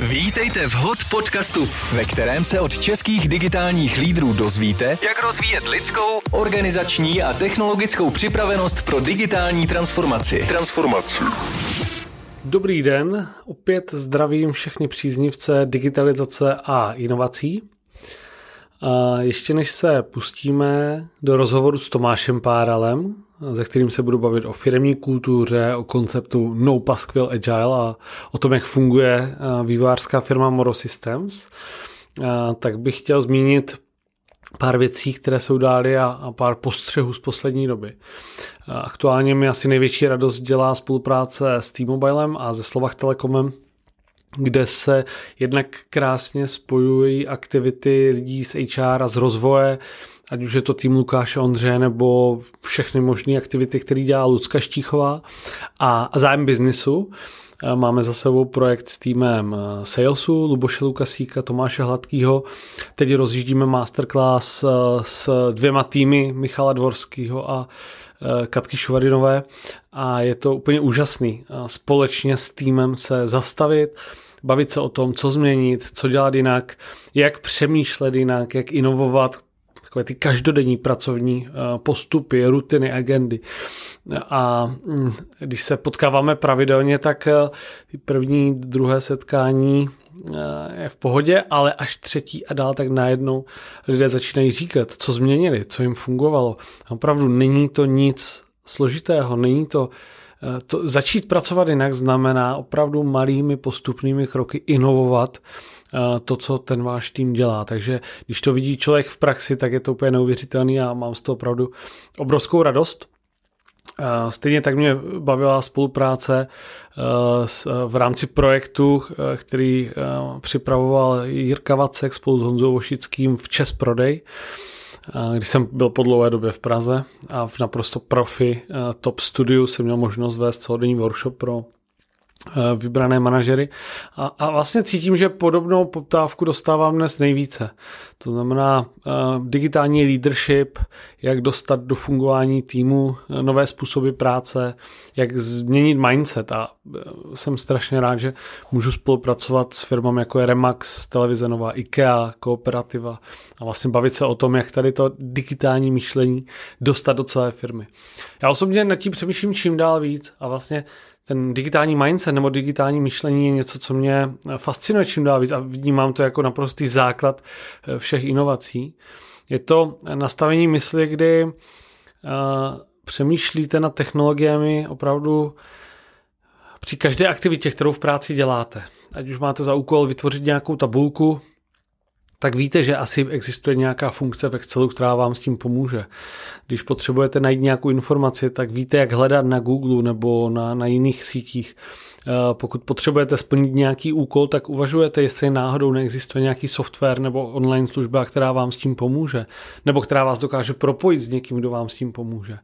Vítejte v HOT podcastu, ve kterém se od českých digitálních lídrů dozvíte, jak rozvíjet lidskou, organizační a technologickou připravenost pro digitální transformaci. Transformaci. Dobrý den, opět zdravím všechny příznivce digitalizace a inovací. A ještě než se pustíme do rozhovoru s Tomášem Páralem, se kterým se budu bavit o firmní kultuře, o konceptu No Pasquil Agile a o tom, jak funguje vývojářská firma Moro Systems, tak bych chtěl zmínit pár věcí, které jsou dály a, pár postřehů z poslední doby. Aktuálně mi asi největší radost dělá spolupráce s T-Mobilem a se Slovak Telekomem, kde se jednak krásně spojují aktivity lidí z HR a z rozvoje, ať už je to tým Lukáše Ondře nebo všechny možné aktivity, které dělá Lucka Štíchová a zájem biznisu. Máme za sebou projekt s týmem Salesu, Luboše Lukasíka, Tomáše Hladkýho. Teď rozjíždíme masterclass s dvěma týmy Michala Dvorského a Katky Šuvadinové a je to úplně úžasný. Společně s týmem se zastavit, bavit se o tom, co změnit, co dělat jinak, jak přemýšlet jinak, jak inovovat, takové ty každodenní pracovní eh, postupy, rutiny, agendy. A mm, když se potkáváme pravidelně, tak eh, ty první, druhé setkání eh, je v pohodě, ale až třetí a dál tak najednou lidé začínají říkat, co změnili, co jim fungovalo. A opravdu není to nic složitého, není to to, začít pracovat jinak znamená opravdu malými postupnými kroky inovovat to, co ten váš tým dělá. Takže když to vidí člověk v praxi, tak je to úplně neuvěřitelný a mám z toho opravdu obrovskou radost. Stejně tak mě bavila spolupráce v rámci projektu, který připravoval Jirka Vacek spolu s Honzou Vošickým v Čes Prodej, když jsem byl po dlouhé době v Praze a v naprosto profi top studiu jsem měl možnost vést celodenní workshop pro Eh, vybrané manažery a, a vlastně cítím, že podobnou poptávku dostávám dnes nejvíce. To znamená uh, digitální leadership, jak dostat do fungování týmu eh, nové způsoby práce, jak změnit mindset a jsem strašně rád, že můžu spolupracovat s firmami jako je Remax, Televize Nová, IKEA, Kooperativa a vlastně bavit se o tom, jak tady to digitální myšlení dostat do celé firmy. Já osobně nad tím přemýšlím čím dál víc a vlastně ten digitální mindset nebo digitální myšlení je něco, co mě fascinuje čím dál víc a vnímám to jako naprostý základ eh, všech inovací. Je to nastavení mysli, kdy uh, přemýšlíte nad technologiemi opravdu při každé aktivitě, kterou v práci děláte. Ať už máte za úkol vytvořit nějakou tabulku, tak víte, že asi existuje nějaká funkce v Excelu, která vám s tím pomůže. Když potřebujete najít nějakou informaci, tak víte, jak hledat na Google nebo na, na jiných sítích. Eh, pokud potřebujete splnit nějaký úkol, tak uvažujete, jestli náhodou neexistuje nějaký software nebo online služba, která vám s tím pomůže, nebo která vás dokáže propojit s někým, kdo vám s tím pomůže.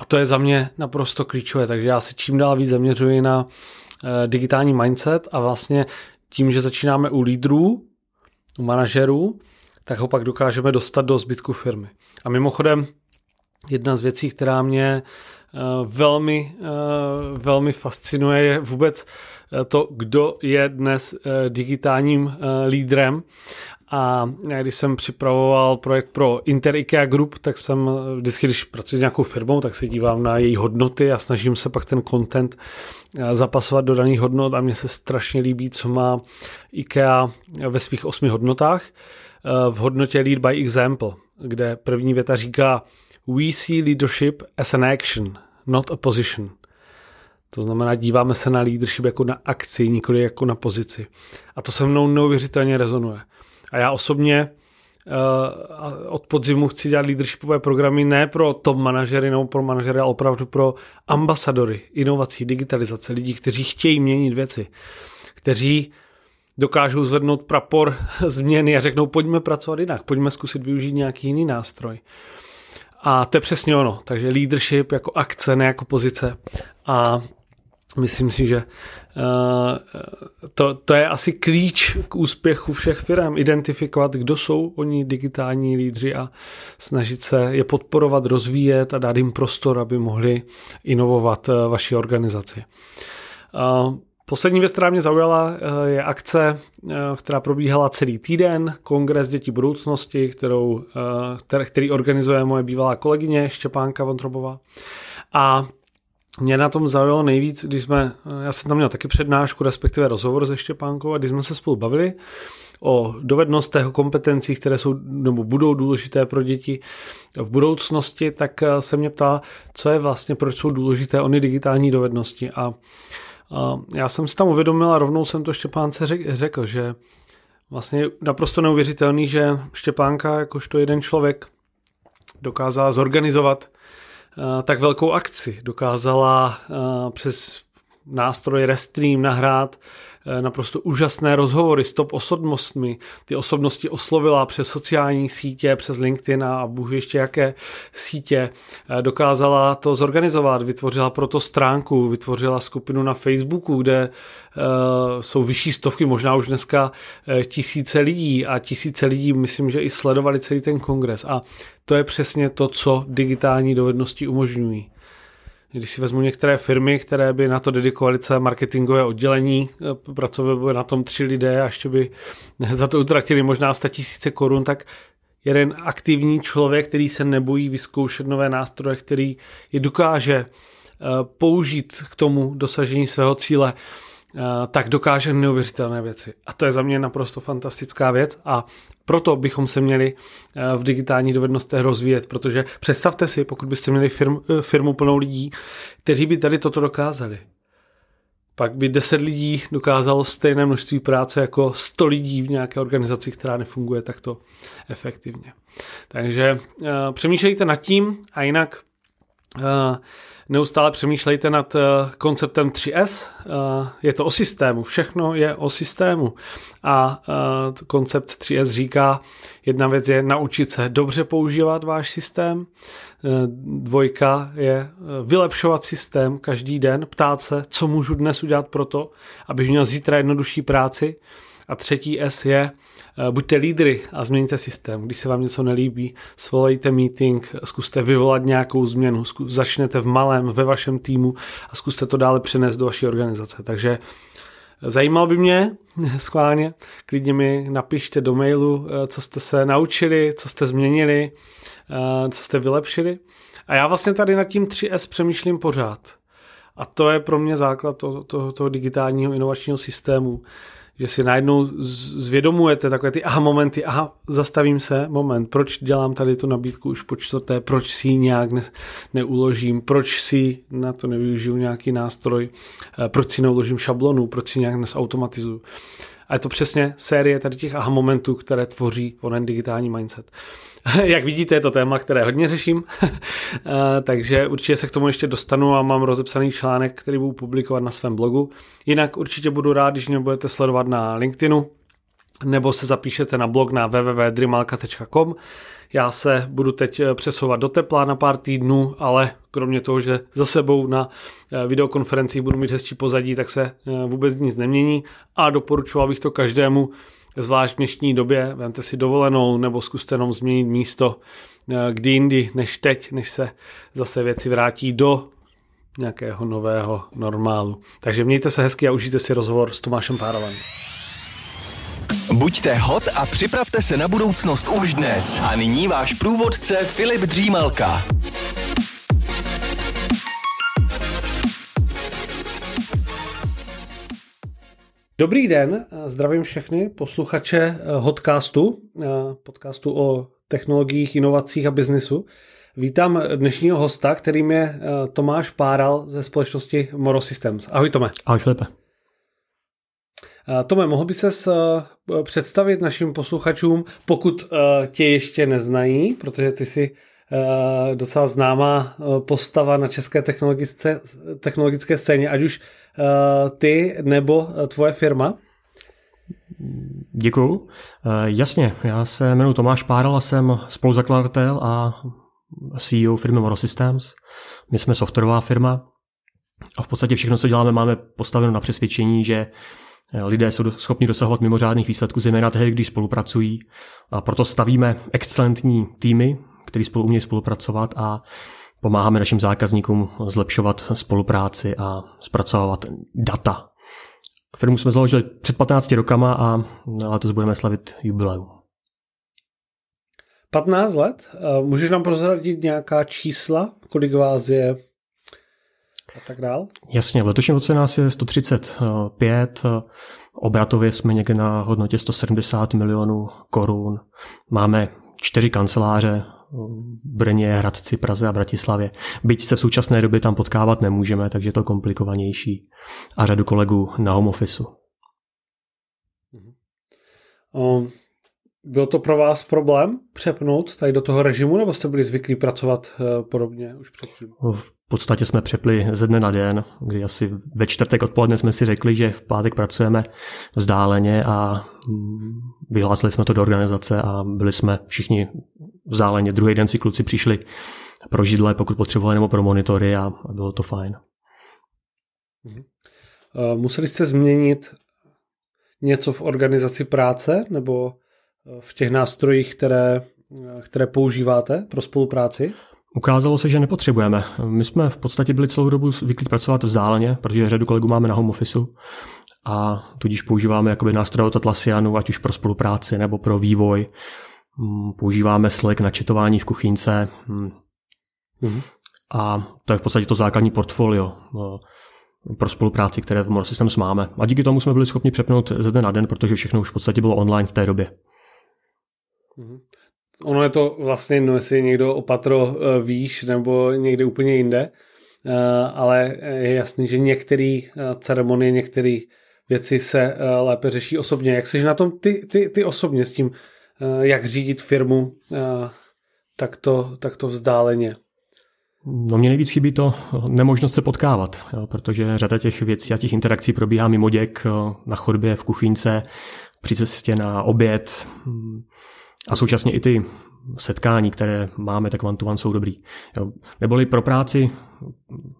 A to je za mě naprosto klíčové, takže já se čím dál víc zaměřuji na eh, digitální mindset a vlastně tím, že začínáme u lídrů, manažerů, tak ho pak dokážeme dostat do zbytku firmy. A mimochodem, jedna z věcí, která mě eh, velmi, eh, velmi fascinuje, je vůbec eh, to, kdo je dnes digitálním lídrem. A když jsem připravoval projekt pro Inter IKEA Group, tak jsem vždycky, když pracuji s nějakou firmou, tak se dívám na její hodnoty a snažím se pak ten content zapasovat do daných hodnot a mně se strašně líbí, co má IKEA ve svých osmi hodnotách. V hodnotě Lead by Example, kde první věta říká We see leadership as an action, not a position. To znamená, díváme se na leadership jako na akci, nikoli jako na pozici. A to se mnou neuvěřitelně rezonuje. A já osobně uh, od podzimu chci dělat leadershipové programy ne pro top manažery nebo pro manažery, ale opravdu pro ambasadory inovací, digitalizace, lidí, kteří chtějí měnit věci, kteří dokážou zvednout prapor změny a řeknou, pojďme pracovat jinak, pojďme zkusit využít nějaký jiný nástroj. A to je přesně ono. Takže leadership jako akce, ne jako pozice. A Myslím si, že uh, to, to je asi klíč k úspěchu všech firm. Identifikovat, kdo jsou oni digitální lídři a snažit se je podporovat, rozvíjet a dát jim prostor, aby mohli inovovat uh, vaši organizaci. Uh, Poslední věc, která mě zaujala, je akce, která probíhala celý týden, kongres dětí budoucnosti, kterou, který organizuje moje bývalá kolegyně Štěpánka Vontrobová. A mě na tom zaujalo nejvíc, když jsme, já jsem tam měl taky přednášku, respektive rozhovor se Štěpánkou a když jsme se spolu bavili o dovednostech, o kompetencích, které jsou nebo budou důležité pro děti v budoucnosti, tak se mě ptala, co je vlastně, proč jsou důležité ony digitální dovednosti. A, a já jsem si tam uvědomil a rovnou jsem to Štěpánce řekl, že vlastně naprosto neuvěřitelný, že Štěpánka, jakožto jeden člověk, dokázala zorganizovat Eh, tak velkou akci. Dokázala eh, přes nástroj Restream nahrát Eh, naprosto úžasné rozhovory s top osobnostmi. Ty osobnosti oslovila přes sociální sítě, přes LinkedIn a Bůh ještě jaké sítě. Eh, dokázala to zorganizovat, vytvořila proto stránku, vytvořila skupinu na Facebooku, kde uh, jsou vyšší stovky, možná už dneska tisíce lidí a tisíce lidí, myslím, že i sledovali celý ten kongres. A to je přesně to, co digitální dovednosti umožňují. Když si vezmu některé firmy, které by na to dedikovali celé marketingové oddělení, eh, pracovali by na tom tři lidé a ještě by za to utratili možná 100 tisíce korun, tak jeden aktivní člověk, který se nebojí vyzkoušet nové nástroje, který je dokáže eh, použít k tomu dosažení svého cíle, tak dokáže neuvěřitelné věci. A to je za mě naprosto fantastická věc a proto bychom se měli eh, v digitální dovednostech rozvíjet, protože představte si, pokud byste měli firm, eh, firmu plnou lidí, kteří by tady toto dokázali. Pak by 10 lidí dokázalo stejné množství práce jako 100 lidí v nějaké organizaci, která nefunguje takto efektivně. Takže uh, přemýšlejte nad tím a jinak uh, neustále přemýšlejte nad eh, konceptem 3S. Eh, je to o systému, všechno je o systému. A eh, koncept 3S říká, jedna věc je naučit se dobře používat váš systém, dvojka je vylepšovat systém každý den, ptát se, co můžu dnes udělat pro to, abych měl zítra jednodušší práci. A třetí S je Eh, buďte lídry a změňte systém. Když se vám něco nelíbí, svolejte meeting, zkuste vyvolat nějakou změnu, začnete v malém ve vašem týmu a zkuste to dále přenést do vaší organizace. Takže Zajímal by mě, schválně, klidně mi napište do mailu, eh, co jste se naučili, co jste změnili, eh, co jste vylepšili. A já vlastně tady nad tím 3S přemýšlím pořád. A to je pro mě základ toho, toho, toho digitálního inovačního systému že si najednou zvědomujete takové ty aha momenty, aha, zastavím se, moment, proč dělám tady tu nabídku už po čtvrté, proč si ji nějak ne, neuložím, proč si na to nevyužiju nějaký nástroj, eh, proč si neuložím šablonu, proč si nějak nesautomatizuju. A je to přesně série tady těch aha momentů, které tvoří onen digitální mindset. Jak vidíte, je to téma, které hodně řeším, eh, takže určitě se k tomu ještě dostanu a mám rozepsaný článek, který budu publikovat na svém blogu. Jinak určitě budu rád, když mě budete sledovat na LinkedInu, nebo se zapíšete na blog na www.drimalka.com. Já se budu teď eh, přesouvat do tepla na pár týdnů, ale kromě toho, že za sebou na eh, videokonferencích budu mít hezčí pozadí, tak se vůbec nic nemění a doporučoval bych to každému, zvlášť v dnešní době, vemte si dovolenou nebo zkuste jenom změnit místo eh, kdy jindy než teď, než se zase věci vrátí do nějakého nového normálu. Takže mějte se hezky a užijte si rozhovor s Tomášem Páralem. Buďte hot a připravte se na budoucnost už dnes. A nyní váš průvodce Filip Dřímalka. Dobrý den, zdravím všechny posluchače eh, Hotcastu, eh, podcastu o technologiích, inovacích a biznisu. Vítám dnešního hosta, kterým je eh, Tomáš Páral ze společnosti Moro Systems. Ahoj Tome. Ahoj Filipe. Tome, mohl by ses představit našim posluchačům, pokud tě ještě neznají, protože ty jsi Eh, docela známá eh, postava na české technologické, technologické scéně, ať už eh, ty nebo tvoje firma? Děkuju. Jasně, já se jmenuji Tomáš Páral a jsem spoluzakladatel a CEO firmy Moro Systems. My jsme softwarová firma a v podstatě všechno, co děláme, máme postaveno na přesvědčení, že lidé jsou schopni dosahovat mimořádných výsledků, zejména tehdy, když spolupracují. A proto stavíme excelentní týmy, který spolu umějí spolupracovat a pomáháme našim zákazníkům zlepšovat spolupráci a zpracovávat data. Firmu jsme založili před 15 rokama a letos budeme slavit jubileum. 15 let? Můžeš nám prozradit nějaká čísla, kolik vás je a tak dál? Jasně, v letošním roce nás je 135, obratově jsme někde na hodnotě 170 milionů korun. Máme čtyři kanceláře v Brně, Hradci, Praze a Bratislavě. Byť se v současné době tam potkávat nemůžeme, takže je to komplikovanější. A řadu kolegů na home officeu. Um, byl to pro vás problém přepnout tady do toho režimu, nebo jste byli zvyklí pracovat uh, podobně už předtím? V podstatě jsme přepli ze dne na den, kdy asi ve čtvrtek odpoledne jsme si řekli, že v pátek pracujeme vzdáleně a mm, vyhlásili jsme to do organizace a byli jsme všichni vzdáleně. Druhý den si kluci přišli pro židle, pokud potřebovali, nebo pro monitory a, bylo to fajn. Mhm. Museli jste změnit něco v organizaci práce nebo v těch nástrojích, které, které používáte pro spolupráci? Ukázalo se, že nepotřebujeme. My jsme v podstatě byli celou dobu zvyklí pracovat vzdáleně, protože řadu kolegů máme na home officeu a tudíž používáme jakoby nástroje od Atlassianu, ať už pro spolupráci nebo pro vývoj. Mm, používáme Slack na četování v kuchynce mm-hmm. a to je v podstatě to základní portfolio eh, pro spolupráci, které v More Systems máme. A díky tomu jsme byli schopni přepnout ze dne na den, protože všechno už v podstatě bylo online v té době. Mm-hmm. Ono je to vlastně jedno, jestli někdo opatro eh, výš nebo někde úplně jinde, eh, ale je jasný, že některé ceremonie, některé věci se lépe řeší osobně. Jak jsi na tom ty, ty, ty osobně s tím Eh, jak řídit firmu eh, takto, takto vzdáleně. No mě nejvíc chybí to nemožnost se potkávat, jo, protože řada těch věcí a těch interakcí probíhá mimo děk, eh, na chodbě, v kuchyňce, při cestě na oběd hm, a současně i ty setkání, které máme, tak one to one jsou dobrý. Jo. Neboli pro práci,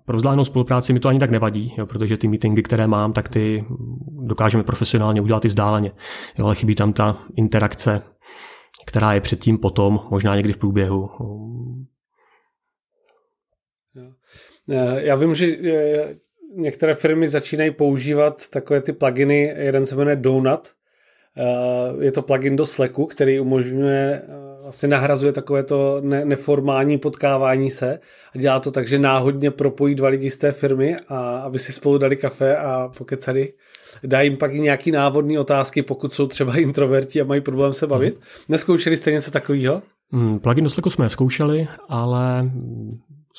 pro vzdálenou spolupráci mi to ani tak nevadí, jo, protože ty meetingy, které mám, tak ty dokážeme profesionálně udělat i vzdáleně. Jo, ale chybí tam ta interakce, která je předtím, potom, možná někdy v průběhu. Já vím, že eh, některé firmy začínají používat takové ty pluginy, jeden se jmenuje Donut, eh, je to plugin do Slacku, který umožňuje eh, vlastně nahrazuje takové to ne, neformální potkávání se a dělá to tak, že náhodně propojí dva lidi z té firmy a aby si spolu dali kafe a pokecali. Dá jim pak i nějaký návodný otázky, pokud jsou třeba introverti a mají problém se bavit. Hmm. Neskoušeli jste něco takového? Hmm, plugin do Slacku jsme zkoušeli, ale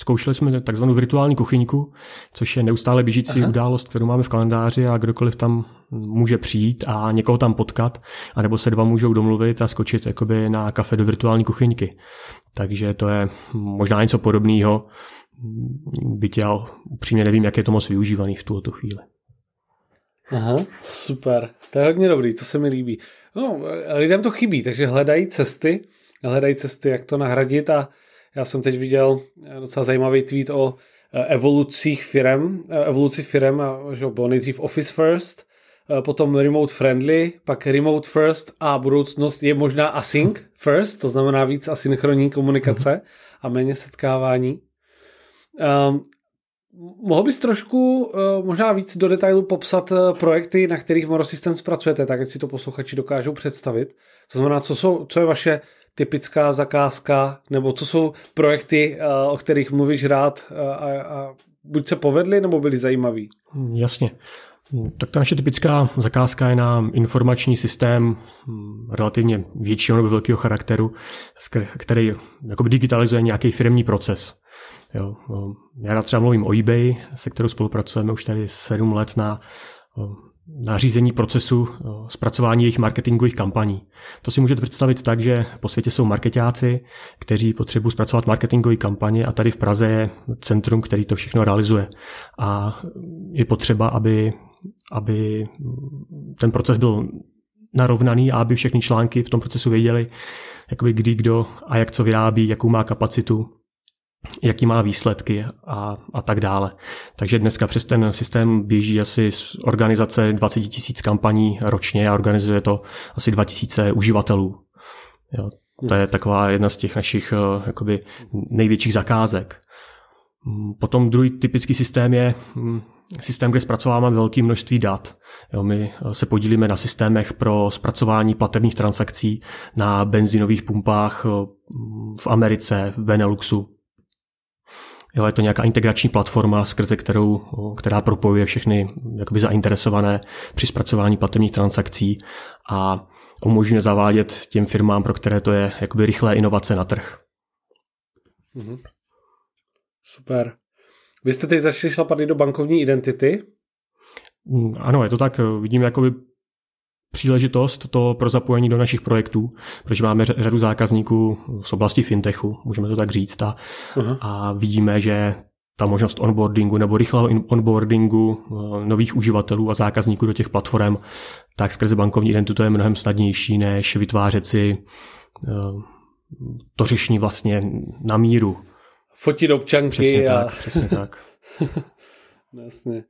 Zkoušeli jsme takzvanou virtuální kuchyňku, což je neustále běžící Aha. událost, kterou máme v kalendáři a kdokoliv tam může přijít a někoho tam potkat, anebo se dva můžou domluvit a skočit jakoby na kafe do virtuální kuchyňky. Takže to je možná něco podobného, byť já upřímně nevím, jak je to moc využívaný v tuto chvíli. Aha, super. To je hodně dobrý, to se mi líbí. No, lidem to chybí, takže hledají cesty, hledají cesty, jak to nahradit a já jsem teď viděl eh, docela zajímavý tweet o eh, evolucích firem, eh, evoluci firem, že bylo nejdřív Office First, potom Remote Friendly, pak Remote First a budoucnost je možná Async First, to znamená víc asynchronní komunikace a méně setkávání. Um, mohl bys trošku uh, možná víc do detailu popsat uh, projekty, na kterých Moro Systems pracujete, tak ať si to posluchači dokážou představit. To znamená, co, jsou, co je vaše typická zakázka, nebo co jsou projekty, eh, o kterých mluvíš rád eh, a, a buď se povedly, nebo byly zajímavý? Hmm, jasně. Hmm, tak ta naše typická zakázka je na informační systém hmm, relativně většího nebo velkého charakteru, který jakoby digitalizuje nějaký firmní proces. Jo. No, já rád třeba mluvím o eBay, se kterou spolupracujeme už tady sedm let na nařízení procesu eh, zpracování jejich marketingových kampaní. To si můžete představit tak, že po světě jsou marketáci, kteří potřebují zpracovat marketingové kampaně a tady v Praze je centrum, který to všechno realizuje. A je potřeba, aby, aby ten proces byl narovnaný a aby všechny články v tom procesu věděli, jakoby kdy, kdo a jak co vyrábí, jakou má kapacitu jaký má výsledky a, a tak dále. Takže dneska přes ten systém běží asi z organizace 20 tisíc kampaní ročně a organizuje to asi 2000 uživatelů. Jo, to je taková jedna z těch našich eh, jakoby, největších zakázek. Mm, potom druhý typický systém je mm, systém, kde zpracováváme velké množství dat. Jo, my eh, se podílíme na systémech pro zpracování platebních transakcí na benzinových pumpách eh, v Americe, v Beneluxu. Jo, je to nějaká integrační platforma, skrze kterou, která propojuje všechny jakoby zainteresované při zpracování platebních transakcí a umožňuje zavádět těm firmám, pro které to je jakoby rychlé inovace na trh. Mm-hmm. Super. Vy jste teď začali šlapat i do bankovní identity? Mm, ano, je to tak. Vidíme jakoby příležitost to pro zapojení do našich projektů, protože máme řadu zákazníků z oblasti fintechu, můžeme to tak říct, a, a vidíme, že ta možnost onboardingu nebo rychlého onboardingu eh, nových uživatelů a zákazníků do těch platform, tak skrze bankovní identitu je mnohem snadnější, než vytvářet si eh, to řešení vlastně na míru fotit občanky. Přesně a... tak, přesně tak. Jasně.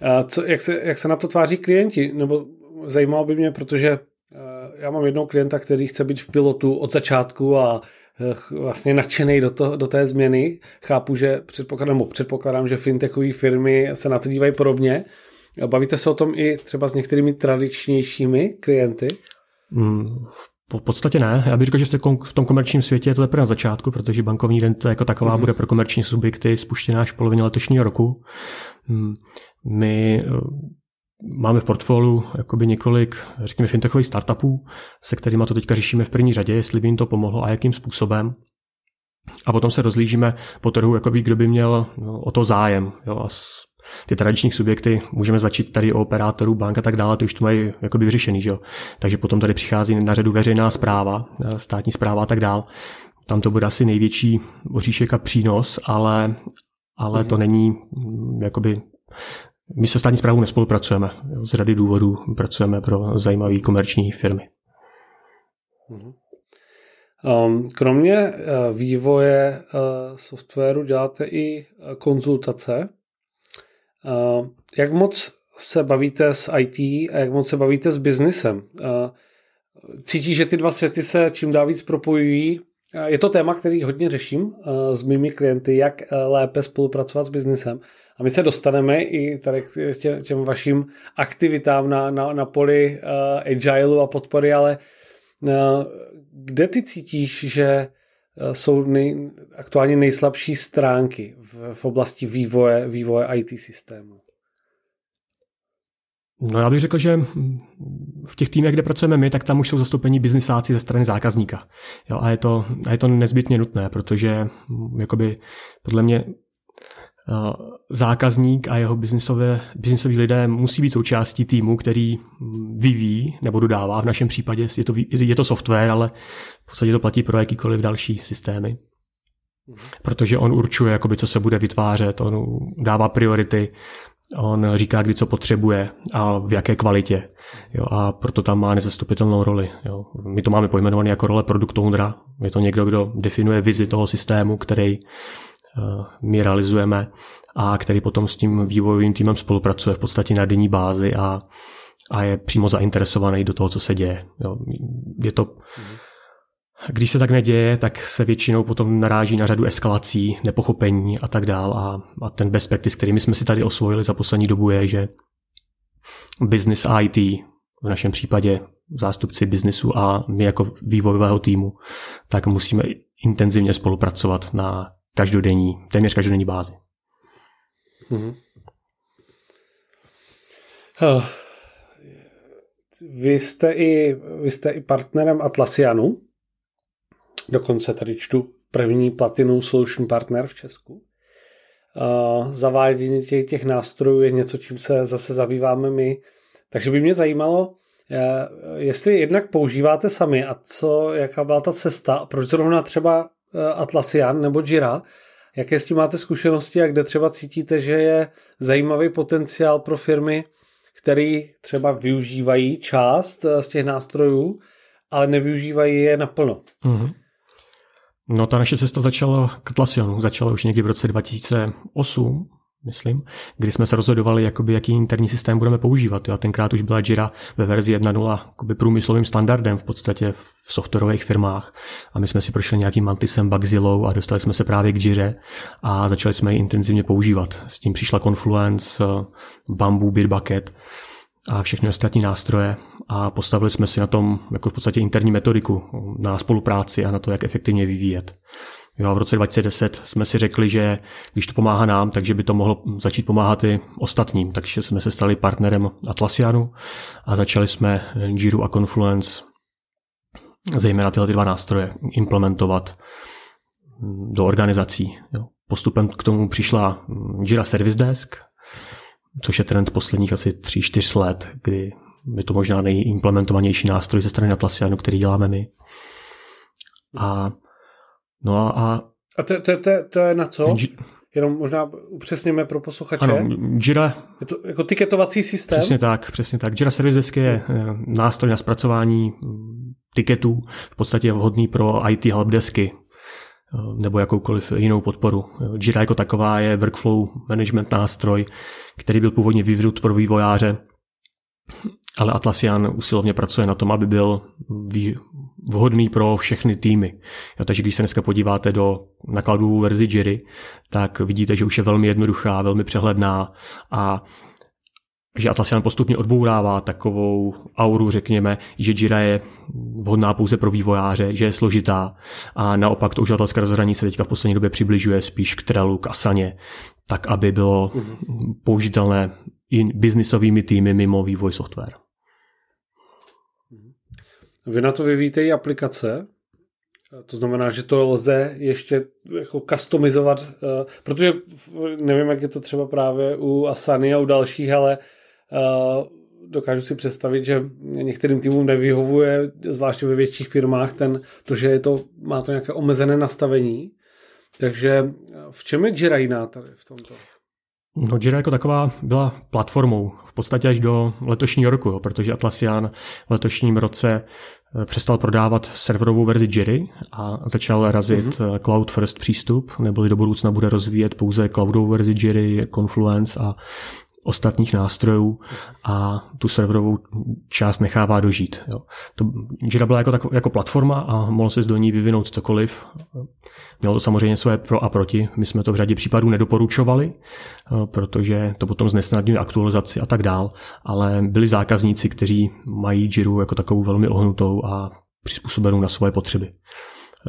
A co, jak, se, jak se na to tváří klienti? Nebo zajímalo by mě, protože eh, já mám jednoho klienta, který chce být v pilotu od začátku a eh, vlastně nadšený do, to, do té změny. Chápu, že předpokládám, předpokládám, že fintechové firmy se na to dívají podobně. Bavíte se o tom i třeba s některými tradičnějšími klienty? Mm, v podstatě ne. Já bych řekl, že v tom komerčním světě je to teprve na začátku, protože bankovní renta jako taková mm-hmm. bude pro komerční subjekty spuštěná až v polovině letošního roku. Hmm. My máme v portfoliu jakoby několik, řekněme, fintechových startupů, se kterými to teďka řešíme v první řadě, jestli by jim to pomohlo a jakým způsobem. A potom se rozlížíme po trhu, jakoby, kdo by měl no, o to zájem. Jo, a ty tradiční subjekty, můžeme začít tady o operátorů, bank a tak dále, ty už to mají jakoby vyřešený, že jo? Takže potom tady přichází na řadu veřejná zpráva, eh, státní zpráva a tak dále. Tam to bude asi největší oříšek a přínos, ale, ale to není mm, jakoby my se státní zprávou nespolupracujeme. Z řady důvodů pracujeme pro zajímavé komerční firmy. Mhm. Um, kromě uh, vývoje uh, softwaru děláte i konzultace. Uh, jak moc se bavíte s IT a jak moc se bavíte s biznesem? Uh, cítí, že ty dva světy se čím dál víc propojují. Je to téma, který hodně řeším uh, s mými klienty, jak uh, lépe spolupracovat s biznesem. A my se dostaneme i tady k těm, těm vašim aktivitám na, na, na poli uh, a podpory, ale kde ty cítíš, že Eh, jsou nej, aktuálně nejslabší stránky v, v oblasti vývoje, vývoje IT systému? No já bych řekl, že v těch týmech, kde pracujeme my, tak tam už jsou zastoupení biznisáci ze strany zákazníka. Jo, a, je to, a je to nezbytně nutné, protože mm, jakoby, podle mě Eh, zákazník a jeho biznisové, biznisoví lidé musí být součástí týmu, který vyvíjí nebo dodává. V našem případě je to, je to software, ale v podstatě to platí pro jakýkoliv další systémy. Protože on určuje, jakoby, co se bude vytvářet, on dává priority, on říká, kdy co potřebuje a v jaké kvalitě. Jo, a proto tam má nezastupitelnou roli. Jo. My to máme pojmenované jako role product ownera. Je to někdo, kdo definuje vizi toho systému, který Eh, my realizujeme a který potom s tím vývojovým týmem spolupracuje v podstatě na denní bázi a, a je přímo zainteresovaný do toho, co se děje. Jo, je to, když se tak neděje, tak se většinou potom naráží na řadu eskalací, nepochopení a tak dál a, a ten best practice, který my jsme si tady osvojili za poslední dobu je, že business IT, v našem případě zástupci biznisu a my jako vývojového týmu, tak musíme intenzivně spolupracovat na každodenní, téměř každodenní bázi. Mm-hmm. Vy jste, i, vy jste i partnerem Atlasianu. Dokonce tady čtu první Platinum Solution Partner v Česku. zavádění těch, těch nástrojů je něco, čím se zase zabýváme my. Takže by mě zajímalo, eh, jestli jednak používáte sami a co, jaká byla ta cesta, proč zrovna třeba Eh, Atlassian nebo Jira. Jaké s tím máte zkušenosti a kde třeba cítíte, že je zajímavý potenciál pro firmy, které třeba využívají část eh, z těch nástrojů, ale nevyužívají je naplno? Mm-hmm. No ta naše cesta začala k Atlassianu. Začala už někdy v roce 2008, myslím, kdy jsme se rozhodovali, jakoby, jaký interní systém budeme používat. A tenkrát už byla Jira ve verzi 1.0 průmyslovým standardem v podstatě v softwarových firmách. A my jsme si prošli nějakým Mantisem, Bugzillou a dostali jsme se právě k Jire a začali jsme ji intenzivně používat. S tím přišla Confluence, Bamboo, Bitbucket a všechny ostatní nástroje a postavili jsme si na tom jako v podstatě interní metodiku na spolupráci a na to, jak efektivně vyvíjet. Jo, a v roce 2010 jsme si řekli, že když to pomáhá nám, takže by to mohlo začít pomáhat i ostatním. Takže jsme se stali partnerem Atlassianu a začali jsme Jira a Confluence zejména tyhle dva nástroje implementovat do organizací. Jo. Postupem k tomu přišla Jira Service Desk, což je trend posledních asi 3-4 let, kdy je to možná nejimplementovanější nástroj ze strany Atlassianu, který děláme my. A No a... A, a to, to, to, to je na co? Jenom možná upřesněme pro posluchače. Ano, Jira... Je to jako tiketovací systém? Přesně tak, přesně tak. Jira Service Desk je eh, nástroj na zpracování mm, tiketů, v podstatě je vhodný pro IT helpdesky nebo jakoukoliv jinou podporu. Jira jako taková je workflow management nástroj, který byl původně vyvinut pro vývojáře ale Atlassian usilovně pracuje na tom, aby byl vhodný pro všechny týmy. Jo, takže když se dneska podíváte do nakladů verzi Jiry, tak vidíte, že už je velmi jednoduchá, velmi přehledná a že Atlassian postupně odbourává takovou auru, řekněme, že Jira je vhodná pouze pro vývojáře, že je složitá a naopak to uživatelské rozhraní se teďka v poslední době přibližuje spíš k Trellu, k Asaně, tak aby bylo mm-hmm. použitelné i biznisovými týmy mimo vývoj software. Vy na to vyvíjíte i aplikace, to znamená, že to lze ještě jako customizovat, eh, protože nevím, jak je to třeba právě u Asany a u dalších, ale eh, dokážu si představit, že některým týmům nevyhovuje, zvláště ve větších firmách, ten, to, že je to, má to nějaké omezené nastavení. Takže v čem je Jira jiná tady v tomto? No Jira jako taková byla platformou v podstatě až do letošního roku, jo, protože Atlassian v letošním roce eh, přestal prodávat serverovou verzi Jiry a začal razit mm-hmm. cloud first přístup, neboli do budoucna bude rozvíjet pouze cloudovou verzi Jiry, Confluence a ostatních nástrojů a tu serverovou část nechává dožít. Jo. To Jira byla jako, tak, jako platforma a mohl se do ní vyvinout cokoliv. Mělo to samozřejmě své pro a proti. My jsme to v řadě případů nedoporučovali, eh, protože to potom znesnadňuje aktualizaci a tak dál, ale byli zákazníci, kteří mají Jiru jako takovou velmi ohnutou a přizpůsobenou na svoje potřeby.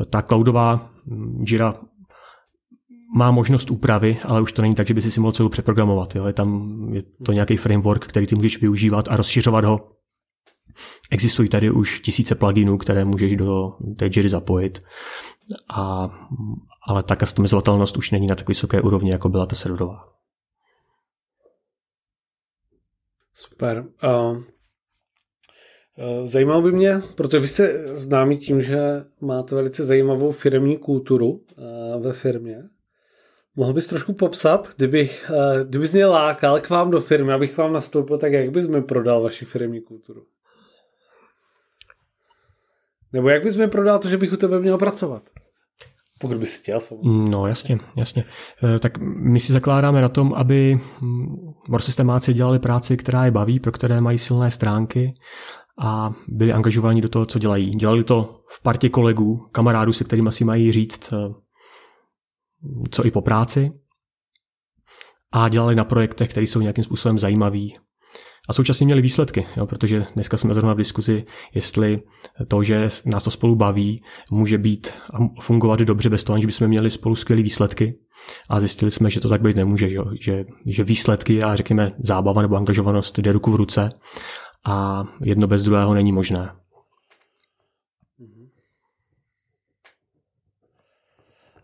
Ta cloudová Jira má možnost úpravy, ale už to není tak, že by si si mohl celou přeprogramovat. Jo. Je tam je to nějaký framework, který ty můžeš využívat a rozšiřovat ho. Existují tady už tisíce pluginů, které můžeš do té Jiry zapojit, a, ale ta customizovatelnost už není na tak vysoké úrovni, jako byla ta serverová. Super. Uh, zajímalo by mě, protože vy jste známí tím, že máte velice zajímavou firmní kulturu ve firmě. Mohl bys trošku popsat, kdybych, uh, kdybys mě lákal k vám do firmy, abych k vám nastoupil, tak jak bys mi prodal vaši firmní kulturu? Nebo jak bys mi prodal to, že bych u tebe měl pracovat? Pokud bys chtěl samozřejmě. No jasně, jasně. Eh, tak my si zakládáme na tom, aby hm, systémáci dělali práci, která je baví, pro které mají silné stránky a byli angažováni do toho, co dělají. Dělali to v partě kolegů, kamarádů, se kterými si mají říct, eh, co i po práci. A dělali na projektech, které jsou nějakým způsobem zajímavý a současně měli výsledky, jo, protože dneska jsme zrovna v diskuzi, jestli to, že nás to spolu baví, může být a fungovat dobře bez toho, že bychom měli spolu skvělé výsledky. A zjistili jsme, že to tak být nemůže, jo, že, že výsledky a řekněme zábava nebo angažovanost jde ruku v ruce a jedno bez druhého není možné.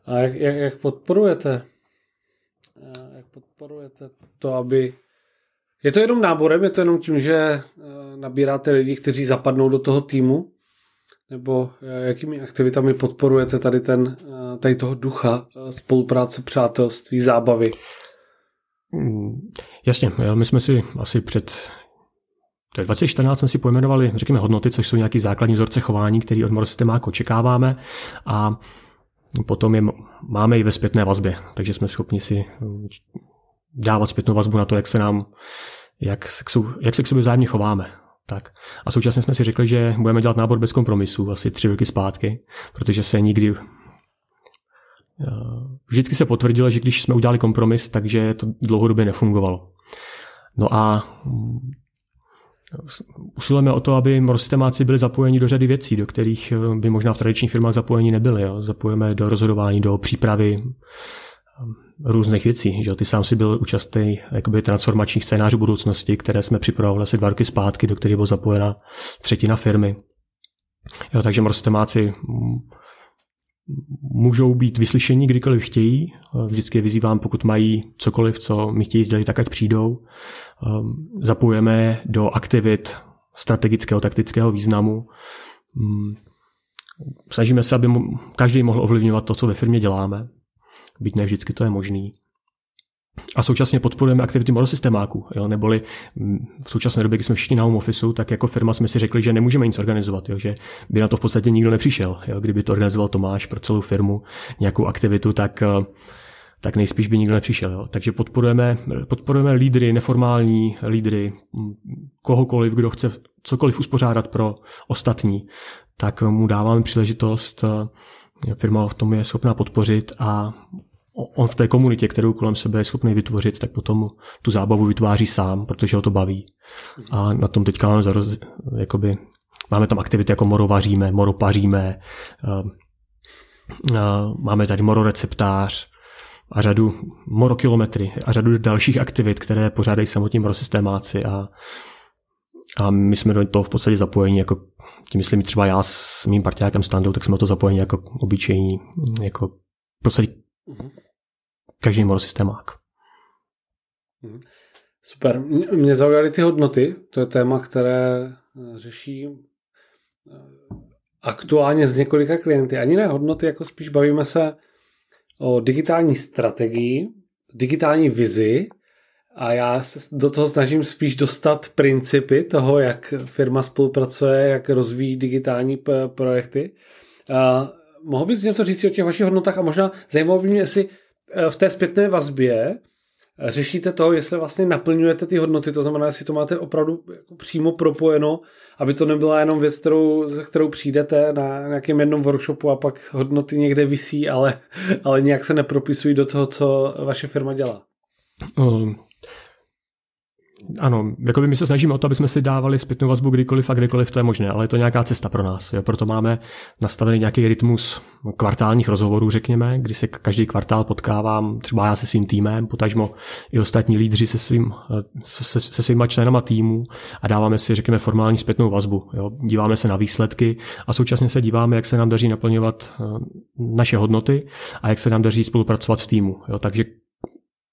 A jak, jak, jak podporujete? Jak podporujete to, aby je to jenom náborem, je to jenom tím, že eh, nabíráte lidi, kteří zapadnou do toho týmu? Nebo eh, jakými aktivitami podporujete tady, ten, eh, tady toho ducha spolupráce, přátelství, zábavy? Mm, jasně, my jsme si asi před to je 2014 jsme si pojmenovali, řekněme, hodnoty, což jsou nějaký základní vzorce chování, který od Morsystémáku očekáváme a potom je máme i ve zpětné vazbě, takže jsme schopni si dávat zpětnou vazbu na to, jak se nám, jak se, jak se k sobě vzájemně chováme. Tak. A současně jsme si řekli, že budeme dělat nábor bez kompromisů asi tři roky zpátky, protože se nikdy Vždycky se potvrdilo, že když jsme udělali kompromis, takže to dlouhodobě nefungovalo. No a usilujeme o to, aby systémáci byli zapojeni do řady věcí, do kterých eh, by možná v tradičních firmách zapojeni nebyli. Jo. Zapojeme do rozhodování, do přípravy eh, různých věcí. Že? Ty sám si byl účastný jakoby, transformačních scénářů budoucnosti, které jsme připravovali asi dva roky zpátky, do kterých byla zapojena třetina firmy. Jo, takže systémáci můžou být vyslyšeni kdykoliv chtějí. Vždycky je vyzývám, pokud mají cokoliv, co mi chtějí sdělit, tak ať přijdou. Ehm, zapojeme do aktivit strategického, taktického významu. Hm, snažíme se, aby každý mohl ovlivňovat to, co ve firmě děláme. Byť ne vždycky to je možný. A současně podporujeme aktivity modosystémáků, jo? neboli mm, v současné době, kdy jsme všichni na home office, tak jako firma jsme si řekli, že nemůžeme nic organizovat, jo? že by na to v podstatě nikdo nepřišel. Jo? Kdyby to organizoval Tomáš pro celou firmu nějakou aktivitu, tak eh, tak nejspíš by nikdo nepřišel. Jo. Takže podporujeme, podporujeme lídry, neformální lídry, mm, kohokoliv, kdo chce cokoliv uspořádat pro ostatní, tak mu dáváme příležitost. Eh, firma v tom je schopná podpořit a on v té komunitě, kterou kolem sebe je schopný vytvořit, tak potom tu zábavu vytváří sám, protože ho to baví. A na tom teďka máme zaroz, jakoby, máme tam aktivity jako moro vaříme, moro paříme, máme tady moro receptář a řadu morokilometry a řadu dalších aktivit, které pořádají samotní morosystémáci a, a my jsme do toho v podstatě zapojení jako tím myslím třeba já s mým partiákem Standou, tak jsme to zapojení jako obyčejní, jako v podstatě mm-hmm každý systémák. Mhm. Super. Mě zaujaly ty hodnoty. To je téma, které eh, řeší eh, aktuálně s několika klienty. Ani ne hodnoty, jako spíš bavíme se o digitální strategii, digitální vizi a já se do toho snažím spíš dostat principy toho, jak firma spolupracuje, jak rozvíjí digitální projekty. A mohl bys něco říct o těch vašich hodnotách a možná zajímalo by mě, jestli v té zpětné vazbě řešíte to, jestli vlastně naplňujete ty hodnoty, to znamená, jestli to máte opravdu jako přímo propojeno, aby to nebyla jenom věc, kterou, kterou přijdete na nějakém jednom workshopu a pak hodnoty někde visí, ale, ale nějak se nepropisují do toho, co vaše firma dělá. Um, ano, jako my se snažíme o to, aby jsme si dávali zpětnou vazbu kdykoliv a kdykoliv to je možné, ale je to nějaká cesta pro nás. Jo? Proto máme nastavený nějaký rytmus kvartálních rozhovorů, řekněme, kdy se každý kvartál potkávám, třeba já se svým týmem, potažmo i ostatní lídři se, svým, se, se svýma členama týmu a dáváme si, řekněme, formální zpětnou vazbu. Jo? Díváme se na výsledky a současně se díváme, jak se nám daří naplňovat eh, naše hodnoty a jak se nám daří spolupracovat v týmu. Jo? Takže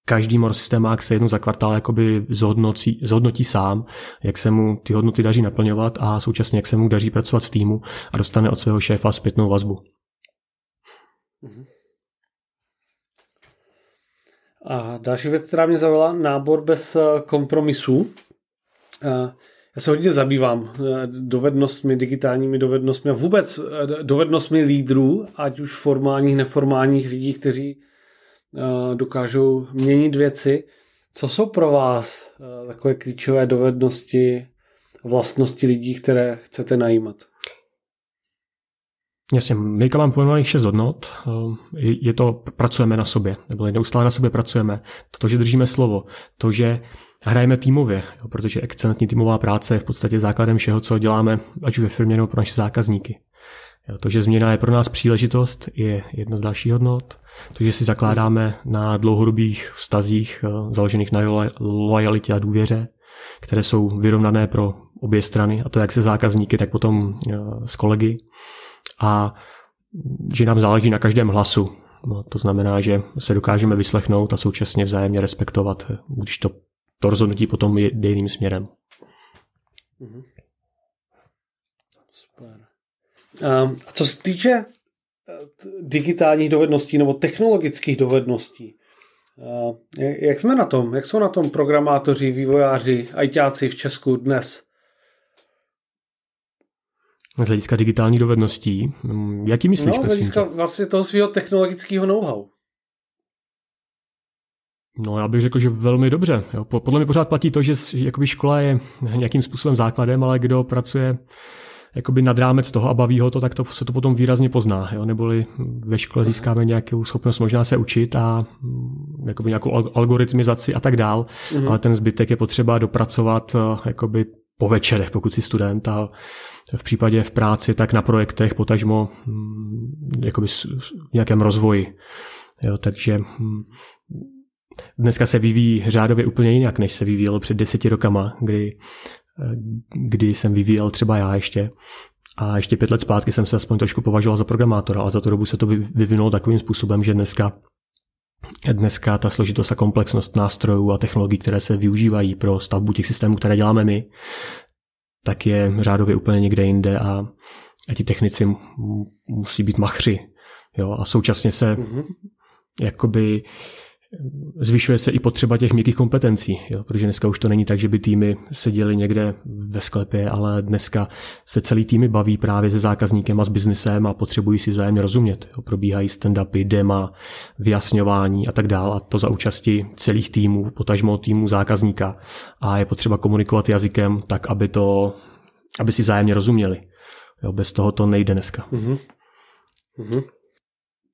každý mor systémák se jednou za kvartál jakoby zhodnotí, zhodnotí sám, jak se mu ty hodnoty daří naplňovat a současně jak se mu daří pracovat v týmu a dostane od svého šéfa zpětnou vazbu. Mhm. A další věc, která mě zaujala, nábor bez eh, kompromisů. Eh, já se hodně zabývám eh, dovednostmi, digitálními dovednostmi a vůbec dovednostmi lídrů, ať už formálních, neformálních lidí, kteří dokážou měnit věci. Co jsou pro vás takové klíčové dovednosti, vlastnosti lidí, které chcete najímat? Jasně, Mejka mám pojmenovaných šest hodnot. Je to, pracujeme na sobě, nebo neustále na sobě pracujeme. To, že držíme slovo, to, že hrajeme týmově, protože excelentní týmová práce je v podstatě základem všeho, co děláme, ať už ve firmě nebo pro naše zákazníky. To, že změna je pro nás příležitost, je jedna z dalších hodnot. To, že si zakládáme na dlouhodobých vztazích eh, založených na lojalitě a důvěře, které jsou vyrovnané pro obě strany, a to jak se zákazníky, tak potom eh, s kolegy. A že nám záleží na každém hlasu. No, to znamená, že se dokážeme vyslechnout a současně vzájemně respektovat, když to, to rozhodnutí potom jde jiným směrem. Mm-hmm. Ehm, a co se týče eh, digitálních dovedností nebo technologických dovedností, eh, jak jsme na tom? Jak jsou na tom programátoři, vývojáři, ajťáci v Česku dnes? Z hlediska digitální dovedností, hm, jaký myslíš? No, z hlediska vlastně toho svého technologického know-how. No já bych řekl, že velmi dobře. Jo. Podle mě pořád platí to, že jakoby škola je nějakým způsobem základem, ale kdo pracuje jakoby nad rámec toho a baví ho to, tak to se to potom výrazně pozná. Jo? Neboli ve škole získáme nějakou schopnost možná se učit a mm, jakoby nějakou algoritmizaci a tak dál, mm-hmm. ale ten zbytek je potřeba dopracovat eh, jakoby po večerech, pokud jsi student a v případě v práci, tak na projektech, potažmo mm, jakoby v nějakém rozvoji. Jo, takže mm, dneska se vyvíjí řádově úplně jinak, než se vyvíjelo před deseti rokama, kdy kdy jsem vyvíjel třeba já ještě. A ještě pět let zpátky jsem se aspoň trošku považoval za programátora, ale za tu dobu se to vyvinulo takovým způsobem, že dneska Dneska ta složitost a komplexnost nástrojů a technologií, které se využívají pro stavbu těch systémů, které děláme my, tak je řádově úplně někde jinde a, a ti technici musí být machři. Jo? A současně se mm-hmm. jakoby Zvyšuje se i potřeba těch měkkých kompetencí, jo, protože dneska už to není tak, že by týmy seděli někde ve sklepě, ale dneska se celý týmy baví právě se zákazníkem a s biznesem a potřebují si vzájemně rozumět. Jo. Probíhají stand-upy, dema, vyjasňování a tak dále a to za účasti celých týmů, potažmo týmů zákazníka a je potřeba komunikovat jazykem tak, aby, to, aby si vzájemně rozuměli. Jo, bez toho to nejde dneska. Mm-hmm. Mm-hmm.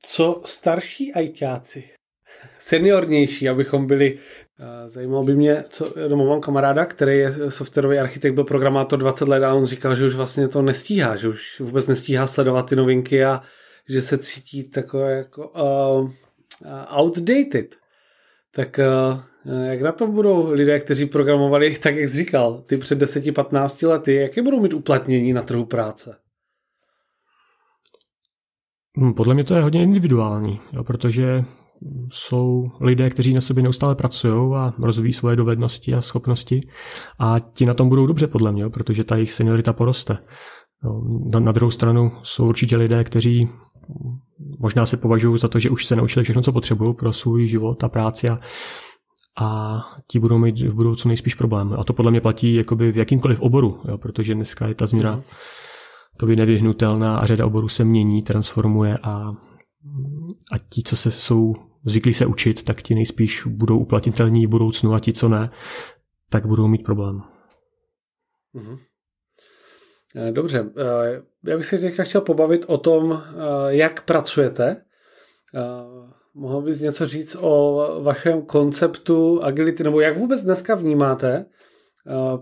Co starší ajťáci? Seniornější, abychom byli. Zajímalo by mě, co, no, mám kamaráda, který je softwarový architekt, byl programátor 20 let a on říkal, že už vlastně to nestíhá, že už vůbec nestíhá sledovat ty novinky a že se cítí takové jako uh, outdated. Tak uh, jak na tom budou lidé, kteří programovali, tak jak jsi říkal, ty před 10-15 lety, jaké budou mít uplatnění na trhu práce? Hm, podle mě to je hodně individuální, jo, protože jsou lidé, kteří na sobě neustále pracují a rozvíjí svoje dovednosti a schopnosti a ti na tom budou dobře podle mě, protože ta jejich seniorita poroste. Na, na druhou stranu jsou určitě lidé, kteří možná se považují za to, že už se naučili všechno, co potřebují pro svůj život a práci a, a ti budou mít v budoucnu nejspíš problém. A to podle mě platí jakoby v jakýmkoliv oboru, jo, protože dneska je ta změna mm. nevyhnutelná a řada oborů se mění, transformuje a, a ti, co se jsou zvyklí se učit, tak ti nejspíš budou uplatnitelní v budoucnu a ti, co ne, tak budou mít problém. Mhm. Eh, dobře, eh, já bych se teďka chtěl pobavit o tom, eh, jak pracujete. Mohl bys něco říct o vašem konceptu agility, nebo jak vůbec dneska vnímáte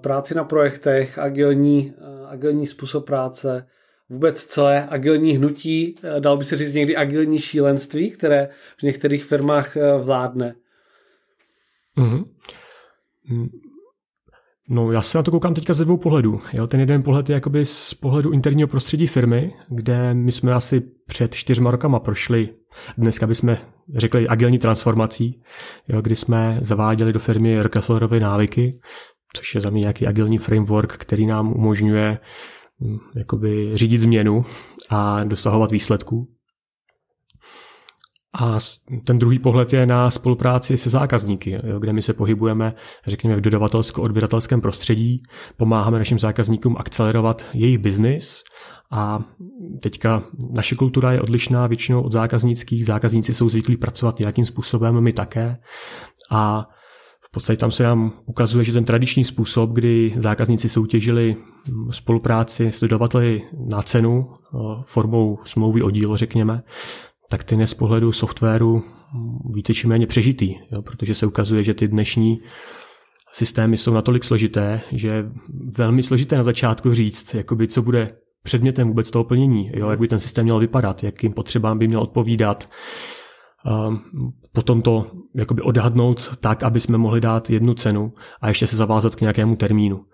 práci na projektech, agilní, agilní způsob práce, vůbec celé agilní hnutí, eh, dal by se říct někdy agilní šílenství, které v některých firmách eh, vládne. Mm-hmm. No já se na to koukám teďka ze dvou pohledů. Jo, ten jeden pohled je jakoby z pohledu interního prostředí firmy, kde my jsme asi před čtyřma rokama prošli, dneska bychom řekli agilní transformací, jo, kdy jsme zaváděli do firmy Rockefellerovy návyky, což je za mě nějaký agilní framework, který nám umožňuje jakoby řídit změnu a dosahovat výsledků. A ten druhý pohled je na spolupráci se zákazníky, kde my se pohybujeme, řekněme, v dodavatelsko-odběratelském prostředí, pomáháme našim zákazníkům akcelerovat jejich biznis a teďka naše kultura je odlišná většinou od zákaznických. Zákazníci jsou zvyklí pracovat nějakým způsobem, my také. A v podstatě tam se nám ukazuje, že ten tradiční způsob, kdy zákazníci soutěžili spolupráci s dodavateli na cenu eh, formou smlouvy o dílo, řekněme, tak ten je z pohledu softwaru více či méně přežitý, jo, protože se ukazuje, že ty dnešní systémy jsou natolik složité, že je velmi složité na začátku říct, jakoby, co bude předmětem vůbec toho plnění, jo, jak by ten systém měl vypadat, jakým potřebám by měl odpovídat, potom to jakoby odhadnout tak, aby jsme mohli dát jednu cenu a ještě se zavázat k nějakému termínu.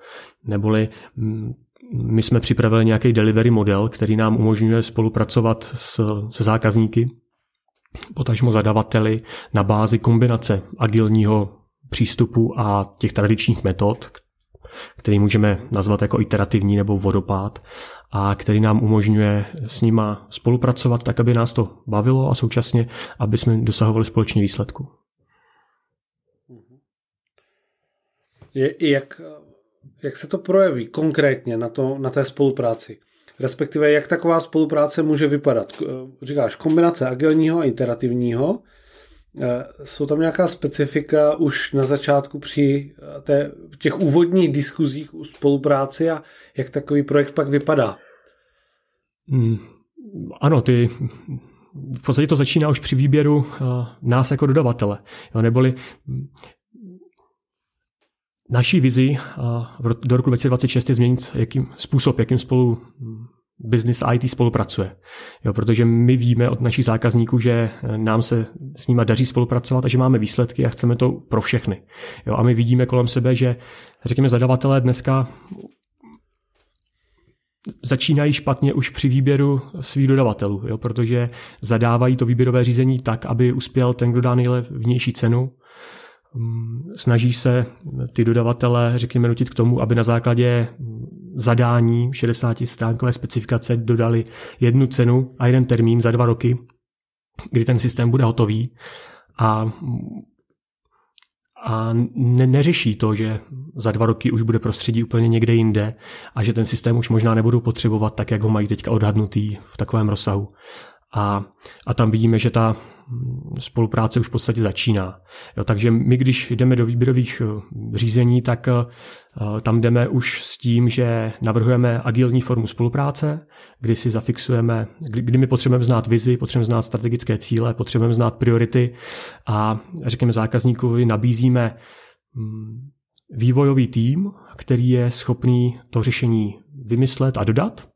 Neboli mm, my jsme připravili nějaký delivery model, který nám umožňuje spolupracovat s, se zákazníky, potažmo zadavateli na bázi kombinace agilního přístupu a těch tradičních metod, který můžeme nazvat jako iterativní nebo vodopád a který nám umožňuje s nima spolupracovat tak, aby nás to bavilo a současně, aby jsme dosahovali společně výsledku. Je, jak, jak se to projeví konkrétně na, to, na té spolupráci? Respektive, jak taková spolupráce může vypadat? Říkáš, kombinace agilního a iterativního. Jsou tam nějaká specifika už na začátku při té, těch úvodních diskuzích u spolupráci a jak takový projekt pak vypadá? Hmm, ano, ty v podstatě to začíná už při výběru uh, nás jako dodavatele. Jo, neboli naší vizi uh, do roku 2026 je změnit jakým, způsob, jakým spolu business IT spolupracuje. Jo, protože my víme od našich zákazníků, že nám se s nimi daří spolupracovat a že máme výsledky a chceme to pro všechny. Jo, a my vidíme kolem sebe, že řekněme zadavatelé dneska začínají špatně už při výběru svých dodavatelů, jo, protože zadávají to výběrové řízení tak, aby uspěl ten, kdo dá nejlevnější cenu. Mm, snaží se ty dodavatele, řekněme, nutit k tomu, aby na základě zadání 60 stránkové specifikace dodali jednu cenu a jeden termín za dva roky, kdy ten systém bude hotový a a ne, neřeší to, že za dva roky už bude prostředí úplně někde jinde a že ten systém už možná nebudou potřebovat tak, jak ho mají teďka odhadnutý v takovém rozsahu. A, a tam vidíme, že ta spolupráce už v podstatě začíná. Jo, takže my, když jdeme do výběrových eh, řízení, tak eh, tam jdeme už s tím, že navrhujeme agilní formu spolupráce, kdy si zafixujeme, kdy my potřebujeme znát vizi, potřebujeme znát strategické cíle, potřebujeme znát priority a řekněme zákazníkovi nabízíme mm, vývojový tým, který je schopný to řešení vymyslet a dodat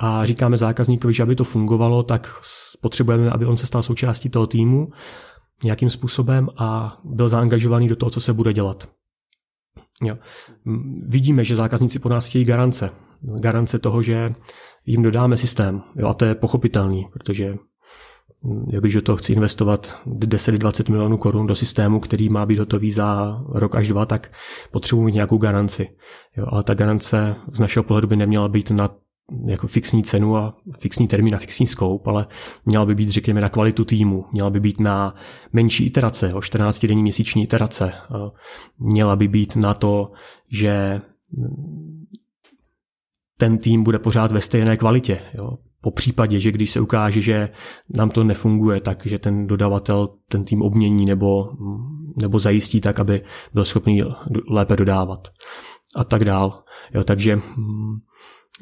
a říkáme zákazníkovi, že aby to fungovalo, tak potřebujeme, aby on se stal součástí toho týmu nějakým způsobem a byl zaangažovaný do toho, co se bude dělat. Jo. Vidíme, že zákazníci po nás chtějí garance. Garance toho, že jim dodáme systém. Jo, a to je pochopitelný, protože když do toho chci investovat 10-20 milionů korun do systému, který má být hotový za rok až dva, tak potřebuji mít nějakou garanci. Jo, ale ta garance z našeho pohledu by neměla být na jako fixní cenu a fixní termín a fixní scope, ale měla by být, řekněme, na kvalitu týmu, měla by být na menší iterace, o 14-denní měsíční iterace, měla by být na to, že ten tým bude pořád ve stejné kvalitě. Jo. Po případě, že když se ukáže, že nám to nefunguje, tak že ten dodavatel ten tým obmění nebo, nebo zajistí tak, aby byl schopný lépe dodávat a tak dál. Jo, takže mm,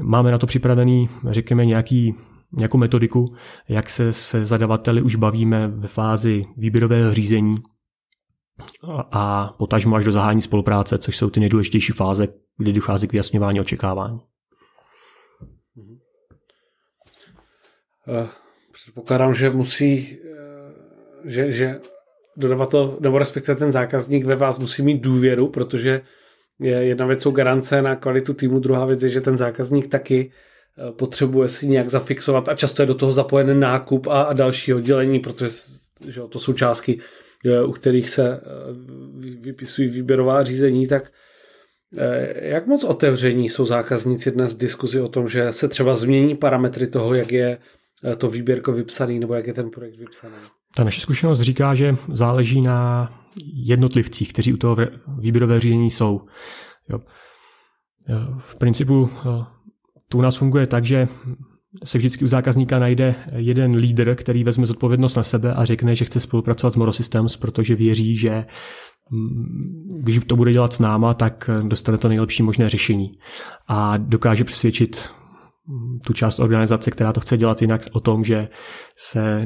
Máme na to připravený, řekněme, nějaký, nějakou metodiku, jak se se zadavateli už bavíme ve fázi výběrového řízení a potažmo až do zahání spolupráce, což jsou ty nejdůležitější fáze, kdy dochází k vyjasňování očekávání. Eh, předpokládám, že musí, eh, že, že dodavatel, nebo respektive ten zákazník ve vás musí mít důvěru, protože jedna věc jsou garance na kvalitu týmu, druhá věc je, že ten zákazník taky eh, potřebuje si nějak zafixovat a často je do toho zapojen nákup a, a další oddělení, protože že to jsou částky, eh, u kterých se eh, vypisují výběrová řízení, tak jak moc otevření jsou zákazníci dnes diskuzi o tom, že se třeba změní parametry toho, jak je to výběrko vypsaný nebo jak je ten projekt vypsaný? Ta naše zkušenost říká, že záleží na jednotlivcích, kteří u toho výběrové řízení jsou. Jo. V principu tu u nás funguje tak, že se vždycky u zákazníka najde jeden lídr, který vezme zodpovědnost na sebe a řekne, že chce spolupracovat s Morosystems, protože věří, že mm, když to bude dělat s náma, tak dostane to nejlepší možné řešení. A dokáže přesvědčit tu část organizace, která to chce dělat jinak, o tom, že se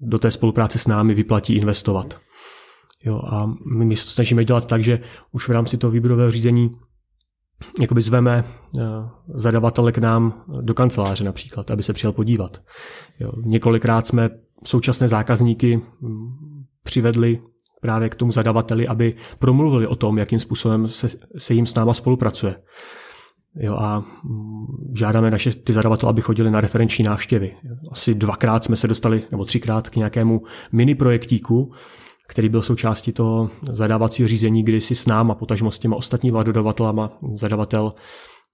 do té spolupráce s námi vyplatí investovat. Jo, a my se to snažíme dělat tak, že už v rámci toho výběrového řízení jakoby zveme eh, zadavatele k nám do kanceláře například, aby se přijel podívat. Jo, několikrát jsme současné zákazníky hm, přivedli právě k tomu zadavateli, aby promluvili o tom, jakým způsobem se, se jim s náma spolupracuje. Jo, a hm, žádáme naše ty zadavatele, aby chodili na referenční návštěvy. Asi dvakrát jsme se dostali, nebo třikrát k nějakému mini projektíku, který byl součástí toho zadávacího řízení, kdy si s náma, potažmo s těma ostatníma dodavatelama, zadavatel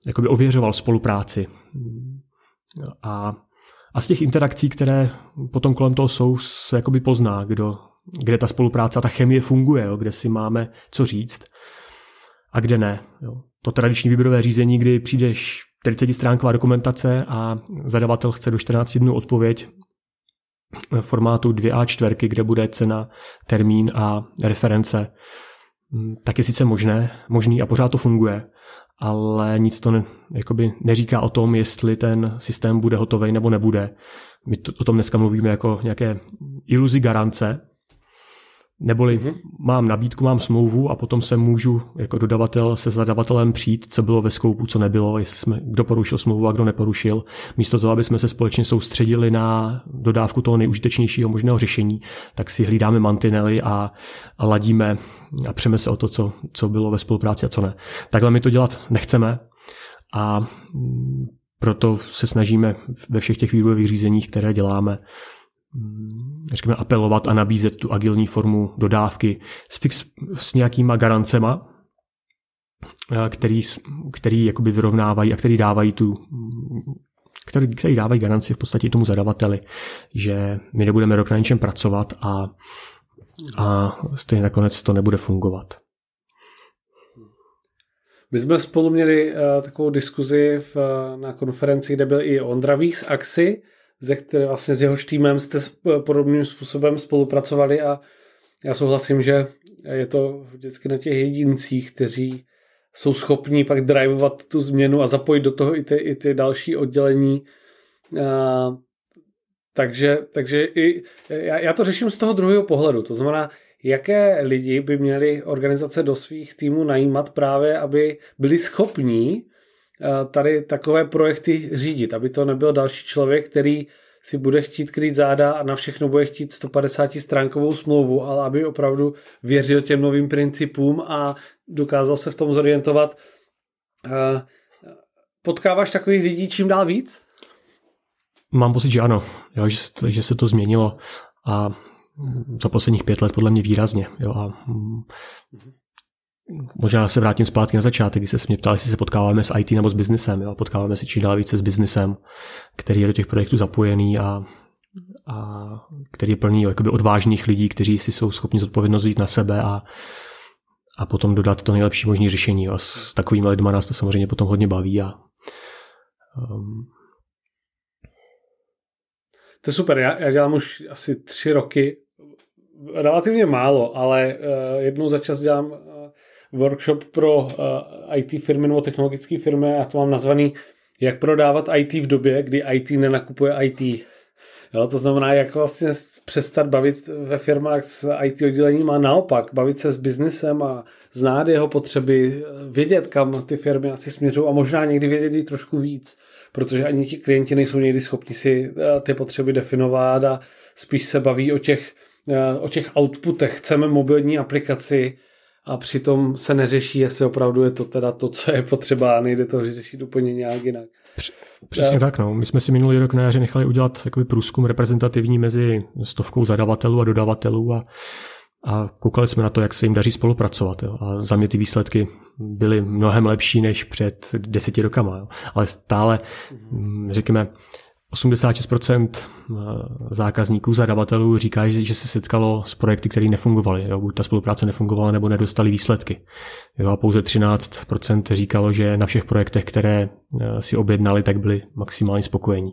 jakoby ověřoval spolupráci. A, a z těch interakcí, které potom kolem toho jsou, se jakoby pozná, kdo, kde ta spolupráce ta chemie funguje, jo, kde si máme co říct a kde ne. Jo. To tradiční výběrové řízení, kdy přijdeš 40 stránková dokumentace a zadavatel chce do 14 dnů odpověď, formátu 2A4, kde bude cena, termín a reference, mm, tak je sice možné, možný a pořád to funguje, ale nic to ne, jakoby neříká o tom, jestli ten systém bude hotový nebo nebude. My to, o tom dneska mluvíme jako nějaké iluzi garance, Neboli mm-hmm. mám nabídku, mám smlouvu a potom se můžu jako dodavatel se zadavatelem přijít, co bylo ve skoupu, co nebylo, jestli jsme, kdo porušil smlouvu a kdo neporušil. Místo toho, aby jsme se společně soustředili na dodávku toho nejužitečnějšího možného řešení, tak si hlídáme mantinely a, a ladíme a přeme se o to, co, co bylo ve spolupráci a co ne. Takhle my to dělat nechceme a proto se snažíme ve všech těch vývojových řízeních, které děláme, řekněme, apelovat a nabízet tu agilní formu dodávky s, fix, s nějakýma garancema, eh, který, který jakoby vyrovnávají a který dávají tu který, který dávají garanci v podstatě tomu zadavateli, že my nebudeme rok na něčem pracovat a, a stejně nakonec to nebude fungovat. My jsme spolu měli uh, takovou diskuzi v, na konferenci, kde byl i Ondra Vík z Axi, ze které vlastně s jehož týmem jste podobným způsobem spolupracovali a já souhlasím, že je to vždycky na těch jedincích, kteří jsou schopní pak drivovat tu změnu a zapojit do toho i ty, i ty další oddělení. A, takže, takže i, já, já to řeším z toho druhého pohledu. To znamená, jaké lidi by měly organizace do svých týmů najímat právě, aby byli schopní tady takové projekty řídit, aby to nebyl další člověk, který si bude chtít krýt záda a na všechno bude chtít 150 stránkovou smlouvu, ale aby opravdu věřil těm novým principům a dokázal se v tom zorientovat. Eh, potkáváš takových lidí čím dál víc? Mám pocit, že ano, jo, že, že se to změnilo a za posledních pět let podle mě výrazně. Jo, a Možná se vrátím zpátky na začátek, kdy se mě ptal, jestli se potkáváme s IT nebo s biznesem. Jo? Potkáváme se čím dál více s biznesem, který je do těch projektů zapojený a, a který je plný jakoby odvážných lidí, kteří si jsou schopni zodpovědnost vzít na sebe a, a potom dodat to nejlepší možné řešení. A s takovými lidmi nás to samozřejmě potom hodně baví. A, um... To je super, já, já dělám už asi tři roky, relativně málo, ale uh, jednou za čas dělám workshop pro eh, IT firmy nebo technologické firmy a to mám nazvaný jak prodávat IT v době, kdy IT nenakupuje IT. Jo, to znamená, jak vlastně přestat bavit ve firmách s IT oddělením a naopak bavit se s biznesem a znát jeho potřeby, vědět, kam ty firmy asi směřují a možná někdy vědět i trošku víc, protože ani ti klienti nejsou někdy schopni si eh, ty potřeby definovat a spíš se baví o těch, eh, o těch outputech. Chceme mobilní aplikaci, a přitom se neřeší, jestli opravdu je to teda to, co je potřeba a nejde to řešit úplně nějak jinak. Přesně tak, no. My jsme si minulý rok na jaře nechali udělat takový průzkum reprezentativní mezi stovkou zadavatelů a dodavatelů a, a koukali jsme na to, jak se jim daří spolupracovat. Jo. A za mě ty výsledky byly mnohem lepší než před deseti rokama. Jo. Ale stále, mm, řekněme, 86% eh, zákazníků, zadavatelů říká, že se setkalo s projekty, které nefungovaly. Jo, buď ta spolupráce nefungovala, nebo nedostali výsledky. Jo, a pouze 13% říkalo, že na všech projektech, které eh, si objednali, tak byli maximálně spokojení.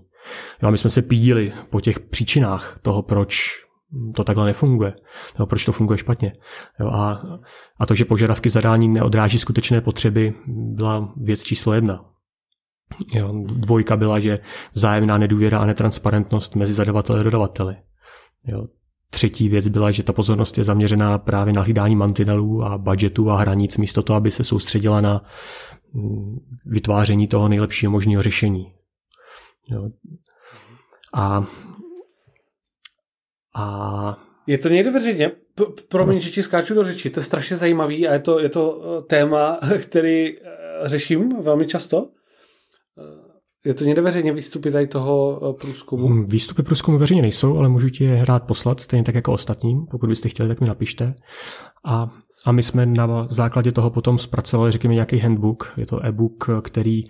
Jo, a my jsme se pídili po těch příčinách toho, proč to takhle nefunguje, nebo proč to funguje špatně. Jo, a, a to, že požadavky zadání neodráží skutečné potřeby, byla věc číslo jedna. Jo, dvojka byla, že vzájemná nedůvěra a netransparentnost mezi zadavateli a dodavateli. Jo, třetí věc byla, že ta pozornost je zaměřená právě na hlídání mantinelů a budgetů a hranic, místo toho, aby se soustředila na mm, vytváření toho nejlepšího možného řešení. Jo. A, a je to někde veřejně? Promiň, no. že ti skáču do řeči, to je strašně zajímavý a je to, je to eh, téma, který eh, řeším velmi často. Je to někde veřejně výstupy tady toho eh, průzkumu? Hmm, výstupy průzkumu veřejně nejsou, ale můžu ti je rád poslat, stejně tak jako ostatním. Pokud byste chtěli, tak mi napište. A, a my jsme na základě toho potom zpracovali, řekněme, nějaký handbook. Je to e-book, který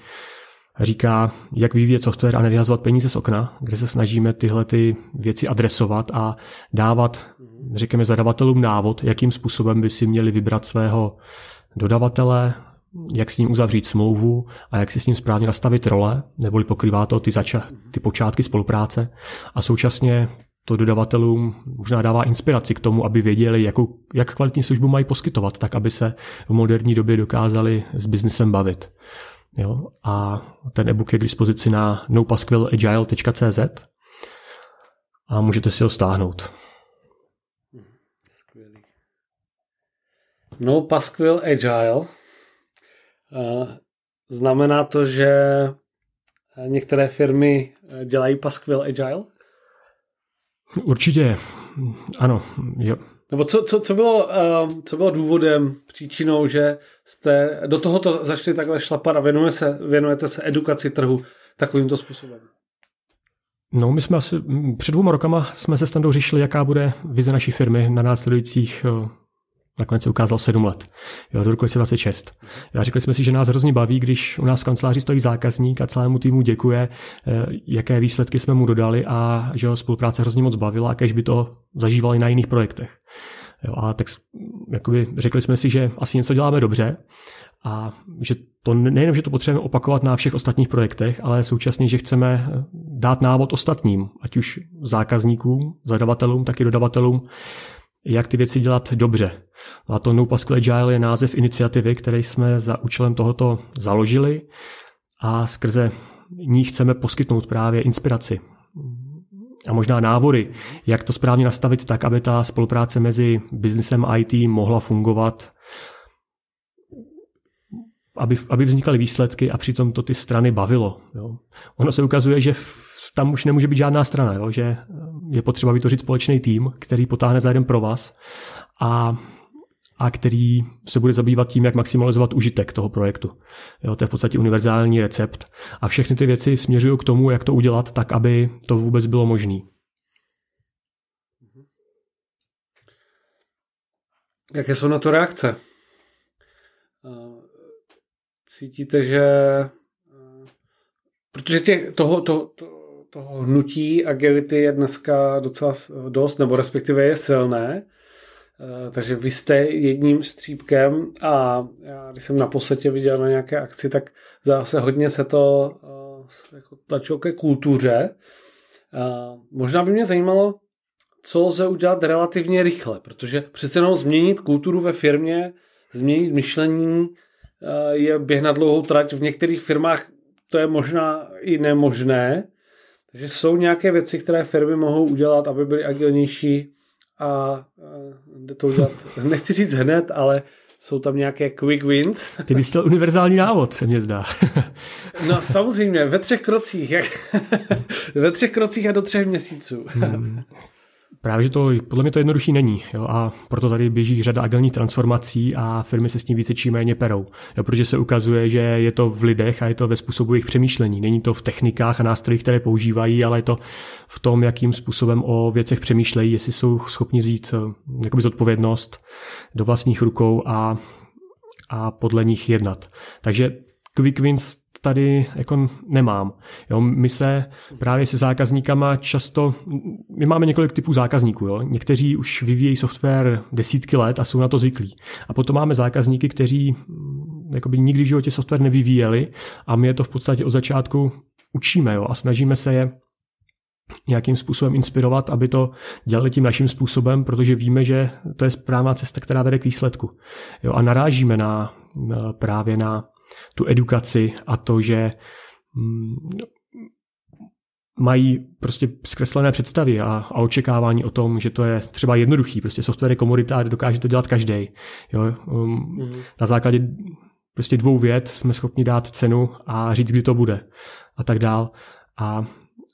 říká, jak vyvíjet software a nevyhazovat peníze z okna, kde se snažíme tyhle ty věci adresovat a dávat, řekněme, zadavatelům návod, jakým způsobem by si měli vybrat svého dodavatele, jak s ním uzavřít smlouvu a jak si s ním správně nastavit role, neboli pokrývá to ty, zača- ty počátky spolupráce a současně to dodavatelům možná dává inspiraci k tomu, aby věděli, jakou, jak kvalitní službu mají poskytovat, tak aby se v moderní době dokázali s biznesem bavit. Jo? A ten e-book je k dispozici na nopasquillagile.cz a můžete si ho stáhnout. Skvělý. No Pasquill Agile. Uh, znamená to, že některé firmy dělají Pasquill Agile? Určitě, ano. Jo. Nebo co, co, co, bylo, co bylo důvodem, příčinou, že jste do tohoto začali takhle šlapat a věnuje se, věnujete se edukaci trhu takovýmto způsobem? No, my jsme asi před dvěma rokama jsme se Standou řešili, jaká bude vize naší firmy na následujících eh, Nakonec se ukázal 7 let, jo, do roku 2026. Já řekli jsme si, že nás hrozně baví, když u nás v kanceláři stojí zákazník a celému týmu děkuje, eh, jaké výsledky jsme mu dodali a že ho spolupráce hrozně moc bavila a kež by to zažívali na jiných projektech. Jo, a tak jakoby, řekli jsme si, že asi něco děláme dobře a že to nejenom, že to potřebujeme opakovat na všech ostatních projektech, ale současně, že chceme dát návod ostatním, ať už zákazníkům, zadavatelům, tak i dodavatelům, jak ty věci dělat dobře. A to No Pascal Agile je název iniciativy, který jsme za účelem tohoto založili a skrze ní chceme poskytnout právě inspiraci a možná návody, jak to správně nastavit tak, aby ta spolupráce mezi biznesem a IT mohla fungovat, aby, aby vznikaly výsledky a přitom to ty strany bavilo. Jo. Ono se ukazuje, že tam už nemůže být žádná strana, jo, že je potřeba vytvořit společný tým, který potáhne za jeden pro vás a, a který se bude zabývat tím, jak maximalizovat užitek toho projektu. Jo, to je v podstatě univerzální recept a všechny ty věci směřují k tomu, jak to udělat tak, aby to vůbec bylo možné. Jaké jsou na to reakce? Cítíte, že protože těch, toho, to, to, toho hnutí agility je dneska docela dost, nebo respektive je silné. Eh, takže vy jste jedním střípkem a já, když jsem na posledě viděl na nějaké akci, tak zase hodně se to uh, jako tlačilo ke kultuře. Uh, možná by mě zajímalo, co lze udělat relativně rychle, protože přece jenom změnit kulturu ve firmě, změnit myšlení je běh na dlouhou trať. V některých firmách to je možná i nemožné, takže jsou nějaké věci, které firmy mohou udělat, aby byly agilnější a jde to udělat, nechci říct hned, ale jsou tam nějaké quick wins. Ty bys chtěl univerzální návod, se mně zdá. no samozřejmě, ve třech krocích. Jak, ve třech krocích a do třech měsíců. Hmm. Právě, že to podle mě to jednodušší není. Jo? A proto tady běží řada agilních transformací a firmy se s tím více či méně perou. Jo? Protože se ukazuje, že je to v lidech a je to ve způsobu jejich přemýšlení. Není to v technikách a nástrojích, které používají, ale je to v tom, jakým způsobem o věcech přemýšlejí, jestli jsou schopni vzít eh, jakoby zodpovědnost do vlastních rukou a, a podle nich jednat. Takže quick wins tady jako nemám. Jo, my se právě se zákazníkama často, my máme několik typů zákazníků. Jo. Někteří už vyvíjejí software desítky let a jsou na to zvyklí. A potom máme zákazníky, kteří mm, jakoby nikdy v životě software nevyvíjeli a my je to v podstatě od začátku učíme jo, a snažíme se je nějakým způsobem inspirovat, aby to dělali tím naším způsobem, protože víme, že to je správná cesta, která vede k výsledku. Jo, a narážíme na, na právě na tu edukaci a to, že mm, mají prostě zkreslené představy a, a očekávání o tom, že to je třeba jednoduchý. Prostě software je komodita a dokáže to dělat každý. Jo? Um, mm-hmm. Na základě prostě dvou vět jsme schopni dát cenu a říct, kdy to bude a tak dál. A,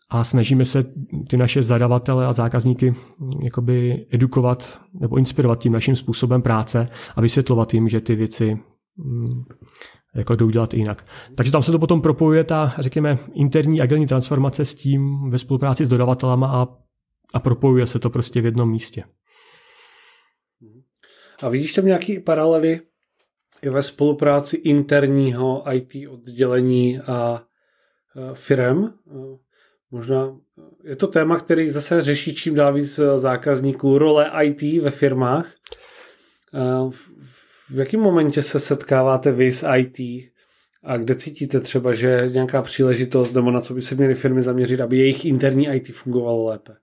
a snažíme se ty naše zadavatele a zákazníky jakoby edukovat nebo inspirovat tím naším způsobem práce a vysvětlovat jim, že ty věci mm, jako to udělat jinak. Takže tam se to potom propojuje ta, řekněme, interní agilní transformace s tím ve spolupráci s dodavatelama a, a propojuje se to prostě v jednom místě. A vidíš tam nějaký paralely ve spolupráci interního IT oddělení a firem? Možná je to téma, který zase řeší čím dál víc zákazníků, role IT ve firmách v jakém momentě se setkáváte vy s IT a kde cítíte třeba, že nějaká příležitost nebo na co by se měly firmy zaměřit, aby jejich interní IT fungovalo lépe?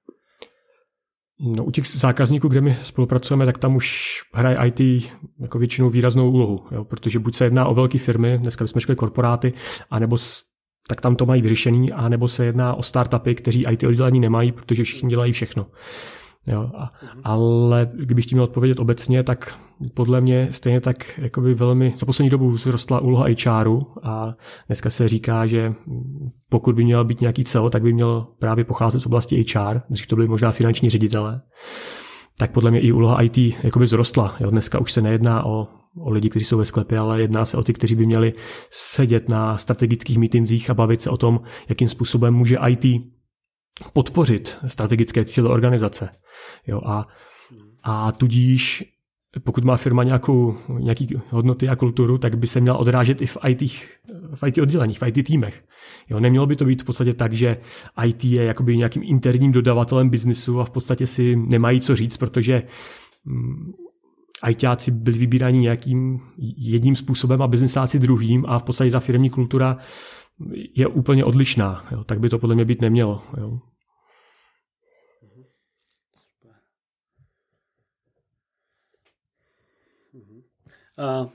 No, u těch zákazníků, kde my spolupracujeme, tak tam už hraje IT jako většinou výraznou úlohu, jo? protože buď se jedná o velké firmy, dneska bychom řekli korporáty, anebo tak tam to mají vyřešený, anebo se jedná o startupy, kteří IT oddělení nemají, protože všichni dělají všechno. Jo, a, mhm. Ale kdybych tím měl odpovědět obecně, tak podle mě stejně tak jakoby velmi, za poslední dobu vzrostla úloha HRu a dneska se říká, že pokud by měl být nějaký cel, tak by měl právě pocházet z oblasti HR, dřív to byly možná finanční ředitele, tak podle mě i úloha IT jakoby vzrostla. Jo, dneska už se nejedná o, o lidi, kteří jsou ve sklepě, ale jedná se o ty, kteří by měli sedět na strategických mítinzích a bavit se o tom, jakým způsobem může IT podpořit strategické cíle organizace. Jo, a, a tudíž pokud má firma nějakou, nějaký hodnoty a kulturu, tak by se měla odrážet i v IT, v IT odděleních, v IT týmech. Jo, nemělo by to být v podstatě tak, že IT je jakoby nějakým interním dodavatelem biznisu a v podstatě si nemají co říct, protože mm, ITáci byli vybíráni nějakým jedním způsobem a biznisáci druhým a v podstatě ta firmní kultura je úplně odlišná. Jo, tak by to podle mě být nemělo. Jo. A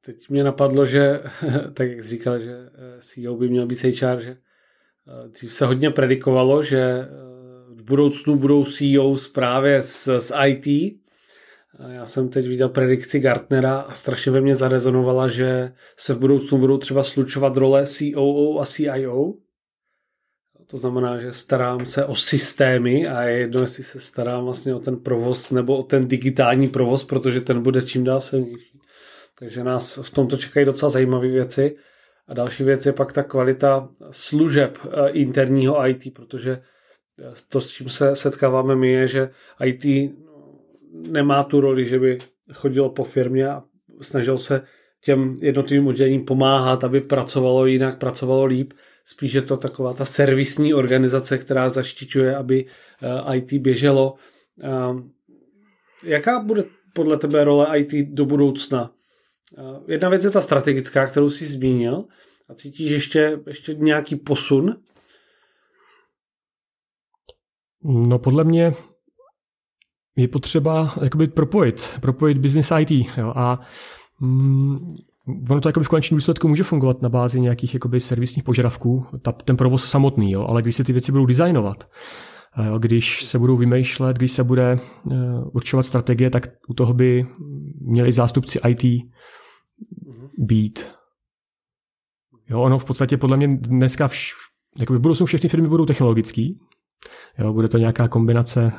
teď mě napadlo, že, tak jak jsi říkal, že eh, CEO by měl být HR, že eh, dřív se hodně predikovalo, že eh, v budoucnu budou CEO právě z, z IT. Já jsem teď viděl predikci Gartnera a strašně ve mně zarezonovala, že se v budoucnu budou třeba slučovat role COO a CIO, to znamená, že starám se o systémy a je jedno, jestli se starám vlastně o ten provoz nebo o ten digitální provoz, protože ten bude čím dál silnější. Takže nás v tomto čekají docela zajímavé věci. A další věc je pak ta kvalita služeb eh, interního IT, protože eh, to, s čím se setkáváme my, je, že IT nemá tu roli, že by chodilo po firmě a snažil se těm jednotlivým oddělením pomáhat, aby pracovalo jinak, pracovalo líp, Spíš je to taková ta servisní organizace, která zaštiťuje, aby eh, IT běželo. Eh, jaká bude podle tebe role IT do budoucna? Eh, jedna věc je ta strategická, kterou jsi zmínil. A cítíš ještě, ještě nějaký posun? No podle mě je potřeba jakoby propojit, propojit business IT. Jo, a mm, ono to jakoby v konečném důsledku může fungovat na bázi nějakých jakoby servisních požadavků, ta, ten provoz samotný, jo, ale když se ty věci budou designovat, jo, když se budou vymýšlet, když se bude uh, určovat strategie, tak u toho by měli zástupci IT být. Jo, ono v podstatě podle mě dneska vš, jakoby v budoucnu všechny firmy budou technologický, Jo, bude to nějaká kombinace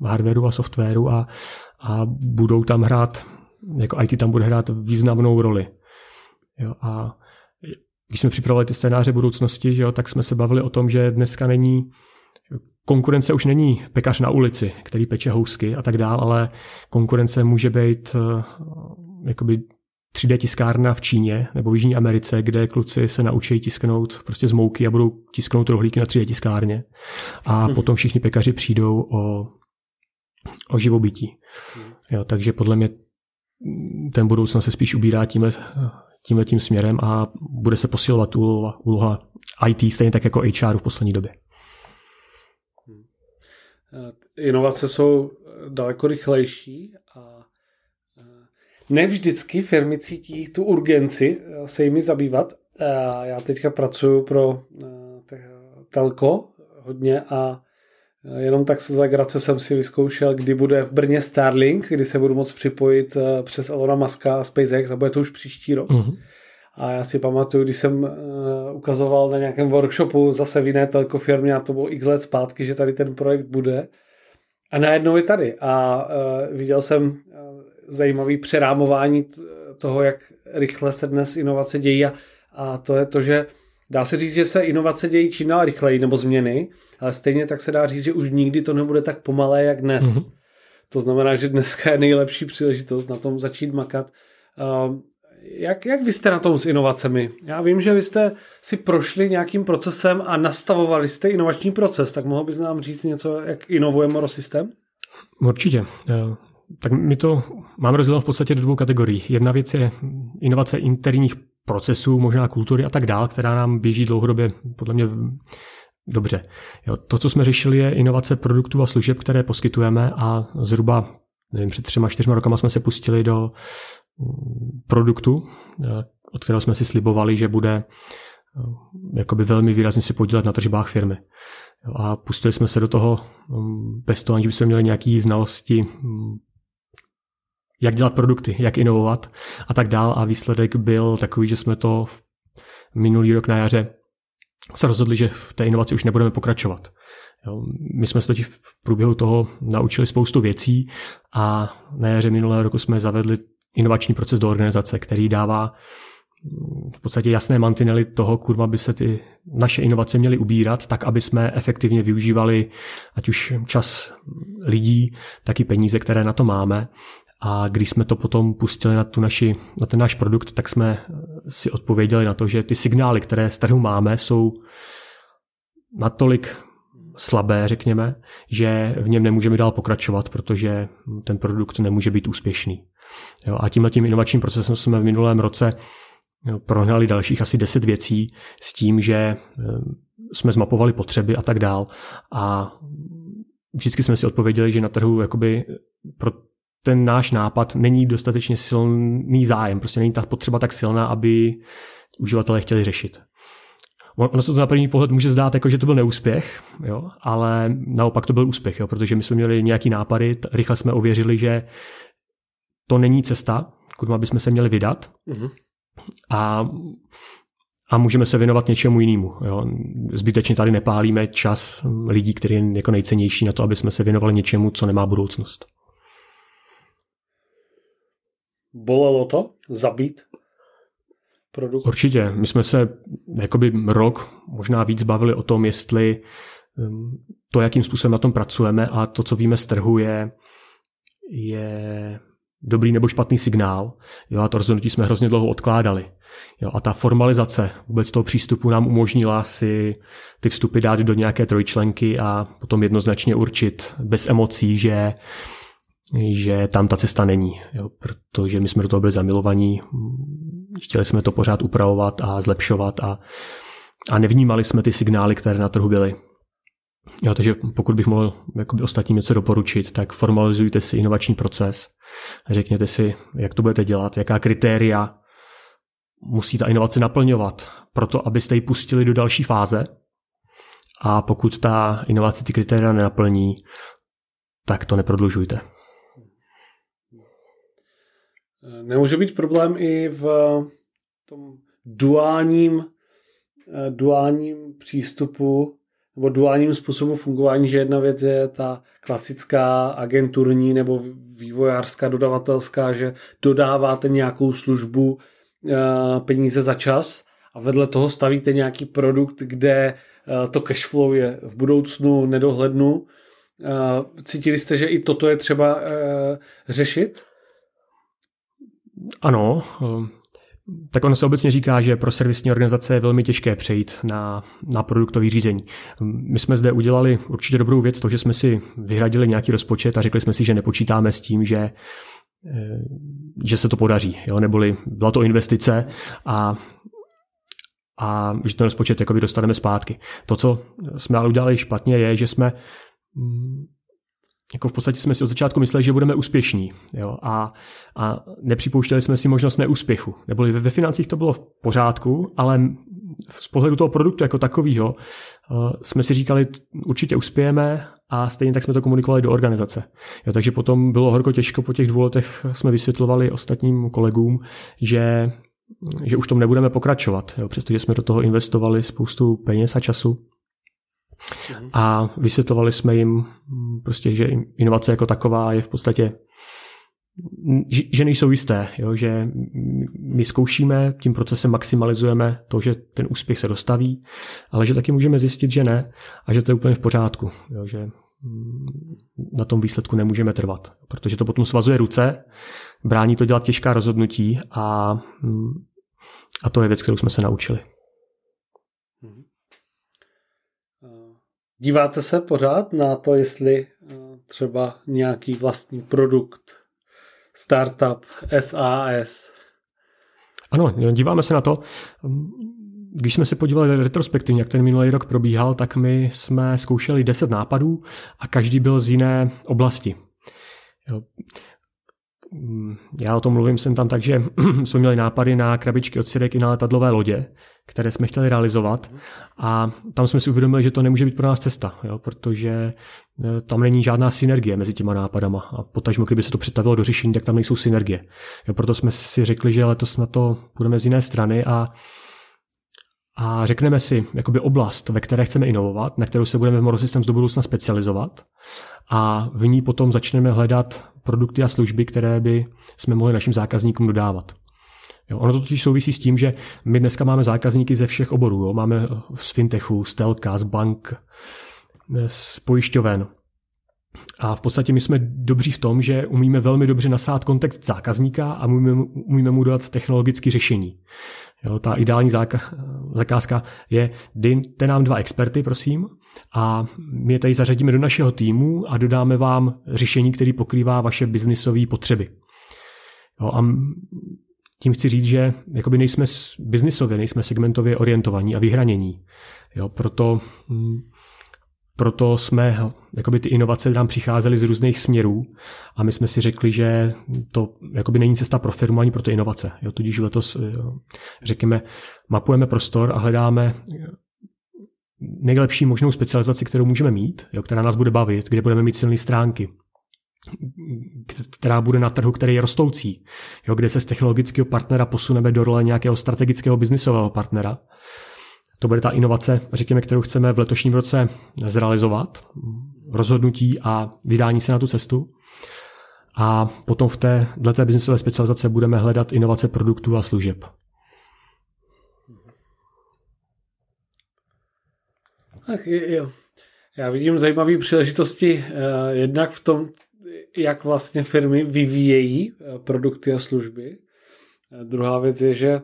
uh, hardwareu a softwaru a, a budou tam hrát, jako IT tam bude hrát významnou roli. Jo, a když jsme připravovali ty scénáře budoucnosti, že jo, tak jsme se bavili o tom, že dneska není konkurence už není pekař na ulici, který peče housky a tak dál, ale konkurence může být uh, jakoby 3D tiskárna v Číně nebo v Jižní Americe, kde kluci se naučí tisknout prostě z mouky a budou tisknout rohlíky na 3D tiskárně. A hmm. potom všichni pekaři přijdou o, o živobytí. Hmm. Jo, takže podle mě ten budoucnost se spíš ubírá tímhle, tímhle tím směrem a bude se posilovat úloha, úloha IT, stejně tak jako HR v poslední době. Inovace jsou daleko rychlejší a ne vždycky firmy cítí tu urgenci se jimi zabývat. Já teďka pracuji pro telko hodně a Jenom tak se zagrace jsem si vyzkoušel, kdy bude v Brně Starlink, kdy se budu moct připojit eh, přes Elona Muska a SpaceX a bude to už příští rok. Mm-hmm. A já si pamatuju, když jsem ukazoval na nějakém workshopu zase v jiné telkofirmě, a to bylo x let zpátky, že tady ten projekt bude. A najednou je tady. A viděl jsem zajímavý přerámování toho, jak rychle se dnes inovace dějí. A, a to je to, že Dá se říct, že se inovace dějí čím dál rychleji, nebo změny, ale stejně tak se dá říct, že už nikdy to nebude tak pomalé, jak dnes. Mm-hmm. To znamená, že dneska je nejlepší příležitost na tom začít makat. Jak, jak vy jste na tom s inovacemi? Já vím, že vy jste si prošli nějakým procesem a nastavovali jste inovační proces, tak mohl bys nám říct něco, jak inovuje Morosystem? Určitě. Tak my to máme rozděleno v podstatě do dvou kategorií. Jedna věc je inovace interních procesů, možná kultury a tak dál, která nám běží dlouhodobě podle mě dobře. Jo, to, co jsme řešili, je inovace produktů a služeb, které poskytujeme a zhruba nevím, před třema, čtyřma rokama jsme se pustili do mm, produktu, od kterého jsme si slibovali, že bude jakoby velmi výrazně si podílet na tržbách firmy. A pustili jsme se do toho mm, bez toho, aniž bychom měli nějaké znalosti, mm, jak dělat produkty, jak inovovat a tak dál. A výsledek byl takový, že jsme to minulý rok na jaře se rozhodli, že v té inovaci už nebudeme pokračovat. My jsme se totiž v průběhu toho naučili spoustu věcí a na jaře minulého roku jsme zavedli inovační proces do organizace, který dává v podstatě jasné mantinely toho, kurva by se ty naše inovace měly ubírat, tak aby jsme efektivně využívali ať už čas lidí, tak i peníze, které na to máme. A když jsme to potom pustili na, tu naši, na ten náš produkt, tak jsme si odpověděli na to, že ty signály, které z trhu máme, jsou natolik slabé, řekněme, že v něm nemůžeme dál pokračovat, protože ten produkt nemůže být úspěšný. Jo, a tímhle tím inovačním procesem jsme v minulém roce prohnali dalších asi deset věcí s tím, že eh, jsme zmapovali potřeby a tak dál. A vždycky jsme si odpověděli, že na trhu jakoby pro ten náš nápad není dostatečně silný zájem. Prostě není ta potřeba tak silná, aby uživatelé chtěli řešit. Ono se to na první pohled může zdát, jako, že to byl neúspěch, jo? ale naopak to byl úspěch, jo? protože my jsme měli nějaký nápady, rychle jsme ověřili, že to není cesta, kudy bychom se měli vydat. Mm-hmm a, a můžeme se věnovat něčemu jinému. Jo. Zbytečně tady nepálíme čas lidí, který je jako nejcennější na to, aby jsme se věnovali něčemu, co nemá budoucnost. Bolelo to zabít produkt? Určitě. My jsme se jakoby rok, možná víc bavili o tom, jestli um, to, jakým způsobem na tom pracujeme a to, co víme z trhu, je, je dobrý nebo špatný signál. Jo, a to rozhodnutí jsme hrozně dlouho odkládali. Jo, a ta formalizace vůbec toho přístupu nám umožnila si ty vstupy dát do nějaké trojčlenky a potom jednoznačně určit bez emocí, že, že tam ta cesta není. Jo, protože my jsme do toho byli zamilovaní, chtěli jsme to pořád upravovat a zlepšovat a, a nevnímali jsme ty signály, které na trhu byly. Jo, takže pokud bych mohl jakoby ostatním něco doporučit, tak formalizujte si inovační proces, řekněte si, jak to budete dělat, jaká kritéria musí ta inovace naplňovat, proto abyste ji pustili do další fáze. A pokud ta inovace ty kritéria nenaplní, tak to neprodlužujte. Nemůže být problém i v tom duálním, duálním přístupu nebo duálním způsobu fungování, že jedna věc je ta klasická agenturní nebo vývojářská, dodavatelská, že dodáváte nějakou službu, eh, peníze za čas a vedle toho stavíte nějaký produkt, kde eh, to cashflow je v budoucnu nedohlednu. Eh, cítili jste, že i toto je třeba řešit? Ano, tak ono se obecně říká, že pro servisní organizace je velmi těžké přejít na, na produktové řízení. My jsme zde udělali určitě dobrou věc, to, že jsme si vyhradili nějaký rozpočet a řekli jsme si, že nepočítáme s tím, že eh, že se to podaří, jo? neboli byla to investice a, a že ten rozpočet jakoby dostaneme zpátky. To, co jsme ale udělali špatně, je, že jsme mm, jako v podstatě jsme si od začátku mysleli, že budeme úspěšní jo? A, a nepřipouštěli jsme si možnost neúspěchu. Neboli ve, ve financích to bylo v pořádku, ale z pohledu toho produktu jako takového uh, jsme si říkali, určitě uspějeme a stejně tak jsme to komunikovali do organizace. Jo, takže potom bylo horko těžko, po těch dvou letech jsme vysvětlovali ostatním kolegům, že, že už tom nebudeme pokračovat, jo, přestože jsme do toho investovali spoustu peněz a času. Mhm. A vysvětlovali jsme jim prostě, že inovace jako taková je v podstatě že nejsou jisté, jo, že my zkoušíme, tím procesem maximalizujeme to, že ten úspěch se dostaví, ale že taky můžeme zjistit, že ne a že to je úplně v pořádku, jo, že na tom výsledku nemůžeme trvat, protože to potom svazuje ruce, brání to dělat těžká rozhodnutí a, a to je věc, kterou jsme se naučili. Díváte se pořád na to, jestli eh, třeba nějaký vlastní produkt, startup, SAS? Ano, díváme se na to. když jsme se podívali retrospektivně, jak ten minulý rok probíhal, tak my jsme zkoušeli 10 nápadů a každý byl z jiné oblasti. Mm, já o tom mluvím jsem tam tak, že jsme měli nápady na krabičky od sirek i na letadlové lodě, které jsme chtěli realizovat a tam jsme si uvědomili, že to nemůže být pro nás cesta, jo, protože e, tam není žádná synergie mezi těma nápadama a potažmo, kdyby se to přetavilo do řešení, tak tam nejsou synergie. Jo, proto jsme si řekli, že letos na to půjdeme z jiné strany a a řekneme si jakoby oblast, ve které chceme inovovat, na kterou se budeme v Morosystems do budoucna specializovat a v ní potom začneme hledat produkty a služby, které by jsme mohli našim zákazníkům dodávat. Jo, ono to totiž souvisí s tím, že my dneska máme zákazníky ze všech oborů. Jo. Máme z fintechu, z telka, z bank, z pojišťoven. A v podstatě my jsme dobří v tom, že umíme velmi dobře nasát kontext zákazníka a umíme, umíme mu dát technologické řešení. Jo, ta ideální zakázka je, dejte nám dva experty, prosím, a my je tady zařadíme do našeho týmu a dodáme vám řešení, který pokrývá vaše biznisové potřeby. Jo, a tím chci říct, že jakoby nejsme biznisově, nejsme segmentově orientovaní a vyhranění. Jo, proto proto jsme, jakoby ty inovace nám přicházely z různých směrů a my jsme si řekli, že to jakoby není cesta pro firmu ani pro ty inovace. Jo, tudíž letos, jo, řekněme, mapujeme prostor a hledáme nejlepší možnou specializaci, kterou můžeme mít, jo, která nás bude bavit, kde budeme mít silné stránky, která bude na trhu, který je rostoucí, jo, kde se z technologického partnera posuneme do role nějakého strategického biznisového partnera to bude ta inovace, řekněme, kterou chceme v letošním roce zrealizovat, rozhodnutí a vydání se na tu cestu. A potom v té, té biznesové specializace budeme hledat inovace produktů a služeb. Tak jo. Já vidím zajímavé příležitosti eh, jednak v tom, jak vlastně firmy vyvíjejí eh, produkty a služby. Eh, druhá věc je, že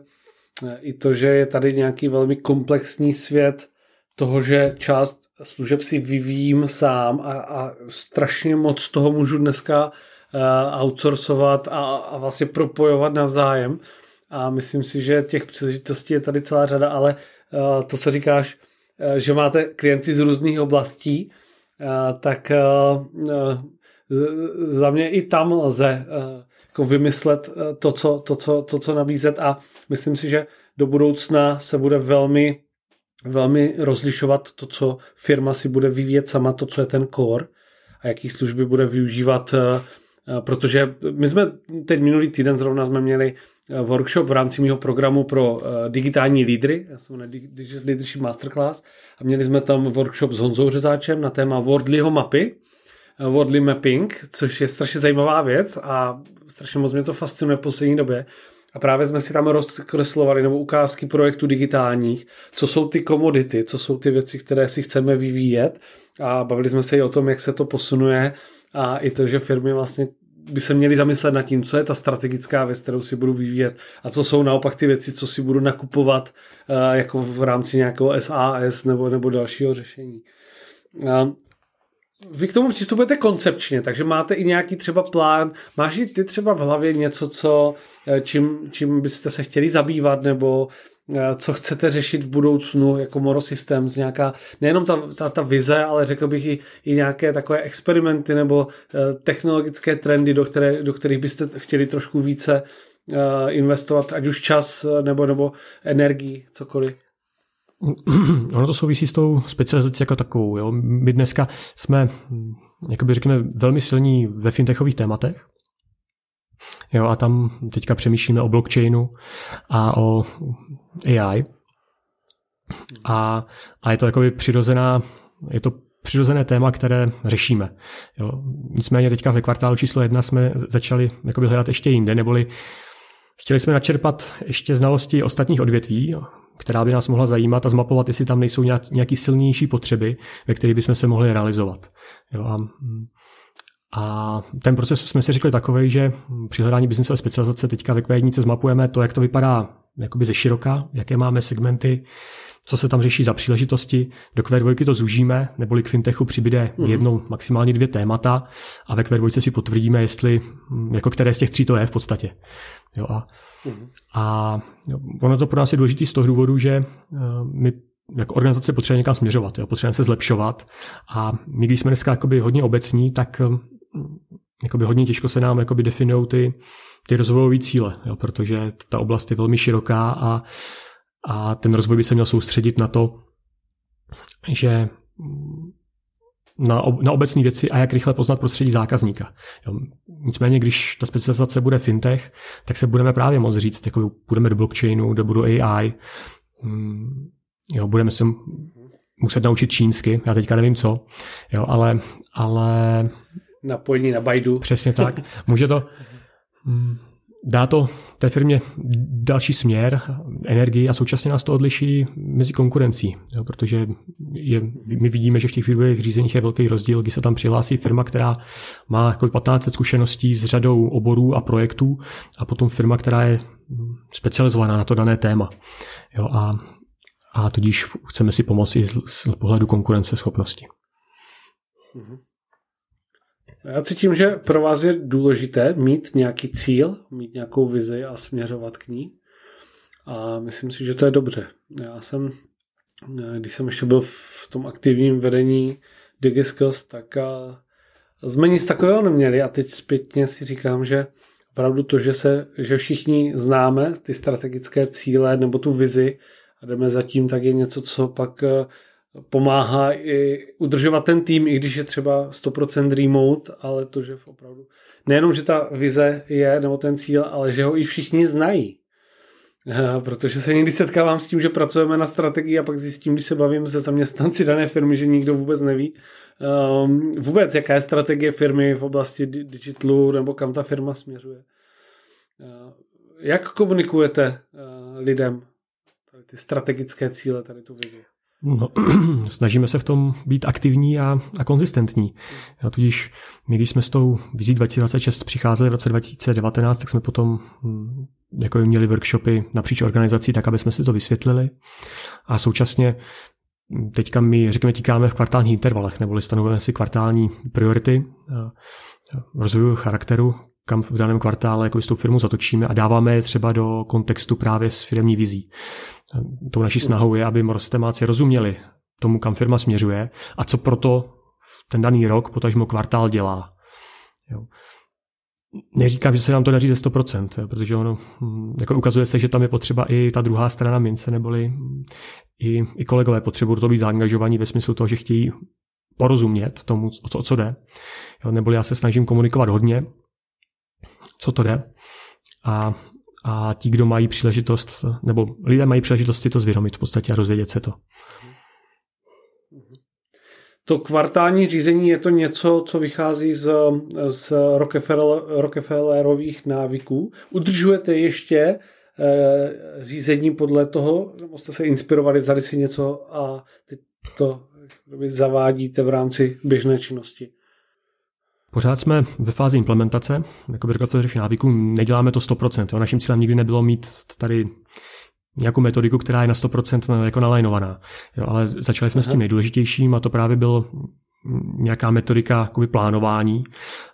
i to, že je tady nějaký velmi komplexní svět toho, že část služeb si vyvíjím sám a, a strašně moc toho můžu dneska uh, outsourcovat a, a vlastně propojovat navzájem. A myslím si, že těch příležitostí je tady celá řada, ale uh, to, co říkáš, uh, že máte klienty z různých oblastí, tak za mě i tam lze jako vymyslet eh, to co, to, co, to, co nabízet. A myslím si, že do budoucna se bude velmi, velmi rozlišovat to, co firma si bude vyvíjet sama, to, co je ten core a jaký služby bude využívat, eh, eh, protože my jsme teď minulý týden zrovna jsme měli workshop v rámci mého programu pro digitální lídry, já jsem Digital Leadership Masterclass. A měli jsme tam workshop s Honzou Řezáčem na téma Wordlyho mapy, Wordly Mapping, což je strašně zajímavá věc. A strašně moc mě to fascinuje v poslední době. A právě jsme si tam rozkreslovali nebo ukázky projektů digitálních, co jsou ty komodity, co jsou ty věci, které si chceme vyvíjet a bavili jsme se i o tom, jak se to posunuje a i to, že firmy vlastně by se měly zamyslet nad tím, co je ta strategická věc, kterou si budu vyvíjet a co jsou naopak ty věci, co si budu nakupovat uh, jako v rámci nějakého SAS nebo, nebo dalšího řešení. Vy k tomu přistupujete koncepčně, takže máte i nějaký třeba plán, máš i ty třeba v hlavě něco, co, eh, čím, čím byste se chtěli zabývat, nebo eh, co chcete řešit v budoucnu jako Moro Systems, nějaká, nejenom ta, ta, ta vize, ale řekl bych i, i nějaké takové experimenty nebo eh, technologické trendy, do, které, do kterých byste chtěli trošku více investovat, ať už čas nebo, nebo energii, cokoliv. Ono to souvisí s tou specializací jako takovou. Jo. My dneska jsme, jakoby řekněme, velmi silní ve fintechových tématech. Jo, a tam teďka přemýšlíme o blockchainu a o AI. A, a je to jakoby přirozená, je to přirozené téma, které řešíme. Jo. Nicméně teďka ve kvartálu číslo jedna jsme začali jakoby hledat ještě jinde, neboli chtěli jsme načerpat ještě znalosti ostatních odvětví, která by nás mohla zajímat a zmapovat, jestli tam nejsou nějaké silnější potřeby, ve kterých bychom se mohli realizovat. Jo, a, a ten proces jsme si řekli takový, že při hledání biznesové specializace teďka ve q zmapujeme to, jak to vypadá jakoby ze široka, jaké máme segmenty, co se tam řeší za příležitosti. Do Q2 to zúžíme, neboli k fintechu přibyde mm. jednou, maximálně dvě témata a ve Q2 si potvrdíme, jestli, jako které z těch tří to je v podstatě. Jo, a, a ono to pro nás je důležité z toho důvodu, že uh, my jako organizace potřebujeme někam směřovat, jo, potřebujeme se zlepšovat. A my, když jsme dneska jakoby hodně obecní, tak hm, jakoby hodně těžko se nám jakoby definují ty, ty rozvojové cíle, jo, protože ta oblast je velmi široká a a ten rozvoj by se měl soustředit na to, že na, ob, na obecní věci a jak rychle poznat prostředí zákazníka. Jo. Nicméně, když ta specializace bude fintech, tak se budeme právě moc říct, jako budeme do blockchainu, do budu AI, hmm, jo, budeme se muset naučit čínsky, já teďka nevím co, jo, ale, ale... Napojení na Baidu. Přesně tak. Může to... Hmm, dá to té firmě další směr, energii a současně nás to odliší mezi konkurencí, jo, protože je, my vidíme, že v těch vývojových řízeních je velký rozdíl, kdy se tam přihlásí firma, která má jako 15 zkušeností s řadou oborů a projektů a potom firma, která je specializovaná na to dané téma. Jo, a, a tudíž chceme si pomoci z, z pohledu konkurenceschopnosti. Mm-hmm. Já cítím, že pro vás je důležité mít nějaký cíl, mít nějakou vizi a směřovat k ní. A myslím si, že to je dobře. Já jsem, když jsem ještě byl v tom aktivním vedení DigiSkills, tak jsme nic takového neměli a teď zpětně si říkám, že opravdu to, že, se, že všichni známe ty strategické cíle nebo tu vizi a jdeme zatím, tak je něco, co pak pomáhá i udržovat ten tým, i když je třeba 100% remote, ale to, že opravdu nejenom, že ta vize je, nebo ten cíl, ale že ho i všichni znají. Eh, protože se někdy setkávám s tím, že pracujeme na strategii a pak zjistím, když se bavím se zaměstnanci dané firmy, že nikdo vůbec neví um, vůbec, jaká je strategie firmy v oblasti digitalu nebo kam ta firma směřuje. Uh, jak komunikujete uh, lidem tady ty strategické cíle, tady tu vizi? No, snažíme se v tom být aktivní a, a konzistentní. Já tudíž my, když jsme s tou vizí 2026 přicházeli v roce 2019, tak jsme potom hm, jako měli workshopy napříč organizací, tak aby jsme si to vysvětlili. A současně hm, teďka my, řekněme, tíkáme v kvartálních intervalech, neboli stanovujeme si kvartální priority rozvoju charakteru, kam v daném kvartále jako s tou firmu zatočíme a dáváme je třeba do kontextu právě s firmní vizí. Tou naší snahou je, aby morstemáci rozuměli tomu, kam firma směřuje a co proto ten daný rok, potažmo kvartál dělá. Jo. Neříkám, že se nám to daří ze 100%, protože ono hm, jako ukazuje se, že tam je potřeba i ta druhá strana mince, neboli i, i kolegové potřebují to být zaangažovaní ve smyslu toho, že chtějí porozumět tomu, o co, o co jde. Jo, neboli já se snažím komunikovat hodně, co to jde. A a ti, kdo mají příležitost, nebo lidé mají příležitost si to zvědomit v podstatě a rozvědět se to. To kvartální řízení je to něco, co vychází z, z Rockefeller, Rockefellerových návyků. Udržujete ještě e, řízení podle toho, nebo jste se inspirovali, vzali si něco a teď to zavádíte v rámci běžné činnosti? Pořád jsme ve fázi implementace, jako by řekl návyků, neděláme to 100%. Jo. Naším cílem nikdy nebylo mít tady nějakou metodiku, která je na 100% jako nalajnovaná. Jo, ale začali jsme Aha. s tím nejdůležitějším a to právě byl nějaká metodika jakoby plánování.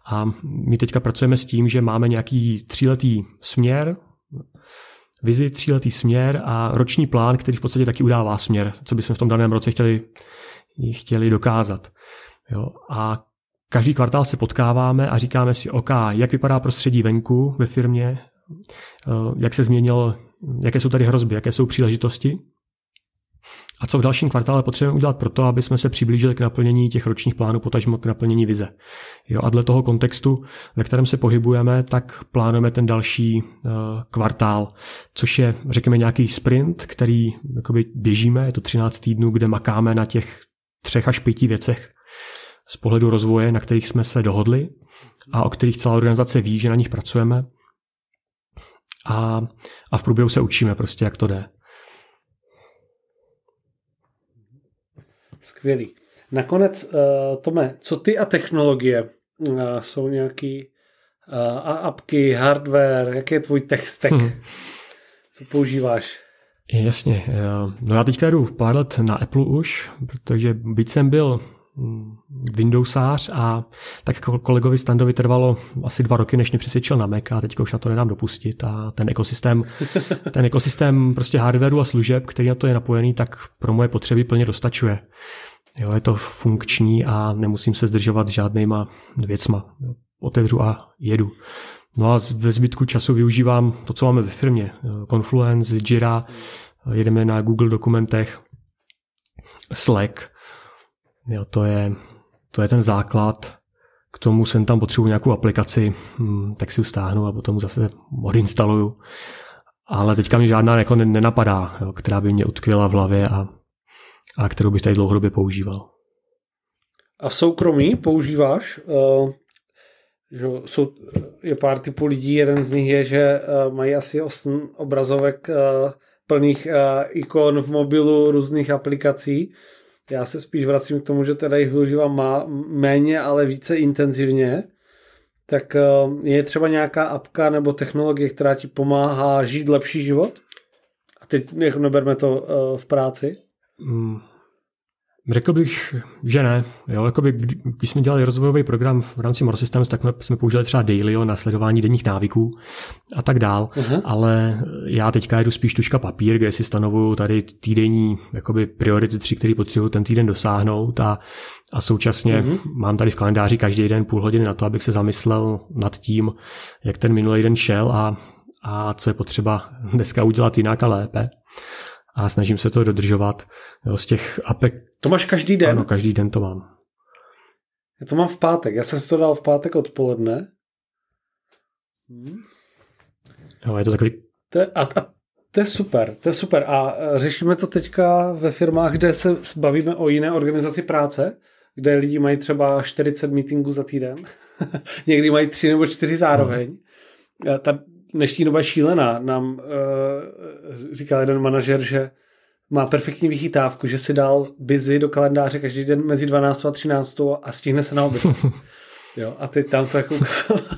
A my teďka pracujeme s tím, že máme nějaký tříletý směr, vizi, tříletý směr a roční plán, který v podstatě taky udává směr, co bychom v tom daném roce chtěli, chtěli dokázat. Jo, a Každý kvartál se potkáváme a říkáme si, OK, jak vypadá prostředí venku ve firmě, eh, jak se změnilo, jaké jsou tady hrozby, jaké jsou příležitosti? A co v dalším kvartále potřebujeme udělat pro to, aby jsme se přiblížili k naplnění těch ročních plánů, potažmo k naplnění vize. Jo, a dle toho kontextu, ve kterém se pohybujeme, tak plánujeme ten další uh, kvartál, což je, řekněme, nějaký sprint, který jakoby běžíme, je to 13 týdnů, kde makáme na těch třech až pěti věcech, z pohledu rozvoje, na kterých jsme se dohodli a o kterých celá organizace ví, že na nich pracujeme. A, a v průběhu se učíme prostě, jak to jde. Skvělý. Nakonec, uh, Tome, co ty a technologie? Uh, jsou nějaký uh, apky, hardware, jaký je tvůj tech stack? Hmm. Co používáš? Jasně. No já teďka jdu pár let na Apple už, protože byť jsem byl Windowsář a tak jako kolegovi Standovi trvalo asi dva roky, než mě přesvědčil na Mac a teďka už na to nedám dopustit a ten ekosystém, ten ekosystém prostě hardwareu a služeb, který na to je napojený, tak pro moje potřeby plně dostačuje. Jo, je to funkční a nemusím se zdržovat žádnýma věcma. Otevřu a jedu. No a ve zbytku času využívám to, co máme ve firmě. Confluence, Jira, jedeme na Google dokumentech, Slack, Jo, to, je, to je ten základ. K tomu jsem tam potřebuji nějakou aplikaci, hm, tak si ji stáhnu a potom zase odinstaluju. Ale teďka mi žádná jako nenapadá, jo, která by mě utkvěla v hlavě a, a kterou bych tady dlouhodobě používal. A v soukromí používáš? Uh, že jsou, je pár typů lidí, jeden z nich je, že uh, mají asi 8 obrazovek uh, plných ikon v mobilu, různých aplikací já se spíš vracím k tomu, že teda jich využívám má, méně, ale více intenzivně. Tak eh, je třeba nějaká apka nebo technologie, která ti pomáhá žít lepší život? A teď neberme to eh, v práci. Mm, Řekl bych, že ne. Jo, jakoby, když jsme dělali rozvojový program v rámci More Systems, tak jsme použili třeba Daily na sledování denních návyků a tak dál, uh-huh. ale já teďka jedu spíš tuška papír, kde si stanovuju tady týdenní jakoby priority tři, které potřebuji ten týden dosáhnout a, a současně uh-huh. mám tady v kalendáři každý den půl hodiny na to, abych se zamyslel nad tím, jak ten minulý den šel a, a co je potřeba dneska udělat jinak a lépe a snažím se to dodržovat. Jo, z těch apek... To máš každý den? Ano, každý den to mám. Já to mám v pátek. Já jsem si to dal v pátek odpoledne. Hmm. Jo, je to takový... To je, a, a to je super, to je super. A řešíme to teďka ve firmách, kde se bavíme o jiné organizaci práce, kde lidi mají třeba 40 meetingů za týden. Někdy mají tři nebo čtyři zároveň. No. Ta dnešní doba šílená. Nám uh, říkal jeden manažer, že má perfektní vychytávku, že si dal busy do kalendáře každý den mezi 12 a 13 a stihne se na oběd. Jo, a teď tam to jako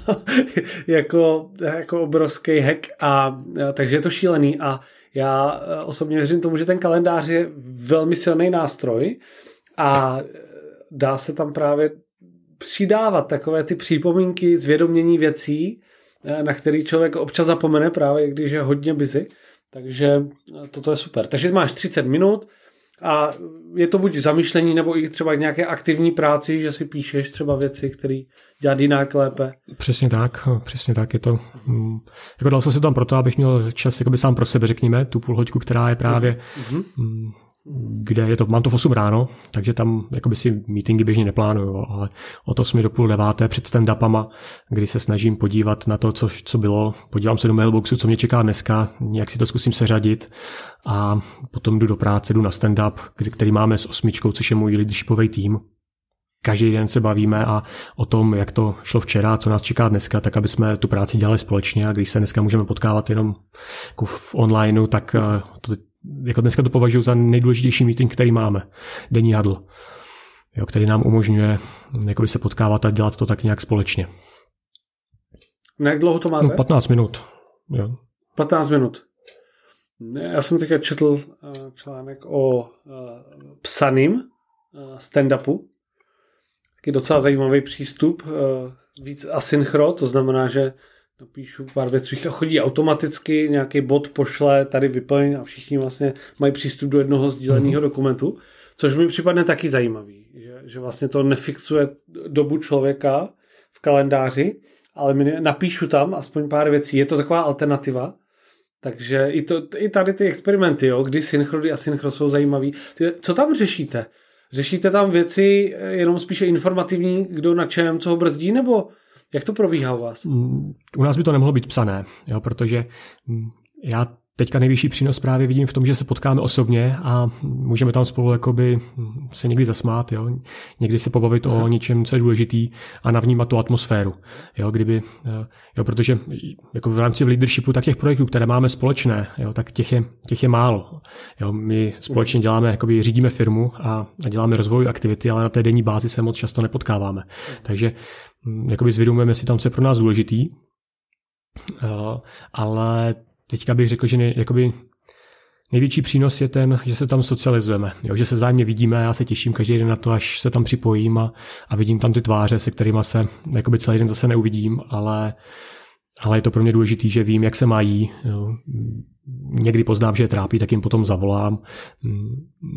jako, jako obrovský hack a, a takže je to šílený a já eh, osobně věřím tomu, že ten kalendář je velmi silný nástroj a dá se tam právě přidávat takové ty připomínky, zvědomění věcí, Eh, na který člověk občas zapomene právě, když je hodně busy. Takže eh, toto je super. Takže máš 30 minut a je to buď zamýšlení, nebo i třeba nějaké aktivní práci, že si píšeš třeba věci, které dělat jinak lépe. Přesně tak, přesně tak je to. Mm, jako dal jsem si tam proto, abych měl čas jakoby sám pro sebe, řekněme, tu půl která je právě uh-huh kde je to, mám to v 8 ráno, takže tam jakoby si meetingy běžně neplánuju, ale o 8 do půl deváté před stand-upama, kdy se snažím podívat na to, co, co bylo, podívám se do mailboxu, co mě čeká dneska, nějak si to zkusím seřadit a potom jdu do práce, jdu na stand-up, který máme s osmičkou, což je můj leadershipový tým, každý den se bavíme a o tom, jak to šlo včera, co nás čeká dneska, tak aby jsme tu práci dělali společně a když se dneska můžeme potkávat jenom jako v onlineu, tak eh, to jako dneska to považuji za nejdůležitější meeting, který máme, denní hadl, jo, který nám umožňuje jakoby se potkávat a dělat to tak nějak společně. Na jak dlouho to máte? No, 15 minut. Jo. 15 minut. Já jsem teďka četl eh, článek o eh, psaným eh, stand-upu. Taky docela zajímavý přístup. Víc asynchro, to znamená, že napíšu pár věcí a chodí automaticky, nějaký bod pošle, tady vyplň a všichni vlastně mají přístup do jednoho sdíleného mm. dokumentu, což mi připadne taky zajímavý, že, že vlastně to nefixuje dobu člověka v kalendáři, ale napíšu tam aspoň pár věcí, je to taková alternativa, takže i, to, i tady ty experimenty, jo, kdy synchro, kdy asynchro jsou zajímavý. Co tam řešíte? Řešíte tam věci jenom spíše informativní, kdo na čem, co ho brzdí, nebo jak to probíhá u vás? Mm, u nás by to nemohlo být psané, jo, protože mm, já teďka nejvyšší přínos právě vidím v tom, že se potkáme osobně a můžeme tam spolu jakoby se někdy zasmát, jo? někdy se pobavit Aha. o něčem, co je důležitý a navnímat tu atmosféru. Jo? Kdyby, jo, protože jako v rámci leadershipu tak těch projektů, které máme společné, jo, tak těch je, těch je málo. Jo? My společně děláme, jakoby řídíme firmu a, a děláme rozvoj aktivity, ale na té denní bázi se moc často nepotkáváme. Takže jakoby zvědomujeme si tam, co je pro nás důležitý, ale teďka bych řekl, že nej, jakoby největší přínos je ten, že se tam socializujeme, jo, že se vzájemně vidíme, já se těším každý den na to, až se tam připojím a, a vidím tam ty tváře, se kterými se jakoby celý den zase neuvidím, ale, ale je to pro mě důležité, že vím, jak se mají, jo. někdy poznám, že je trápí, tak jim potom zavolám,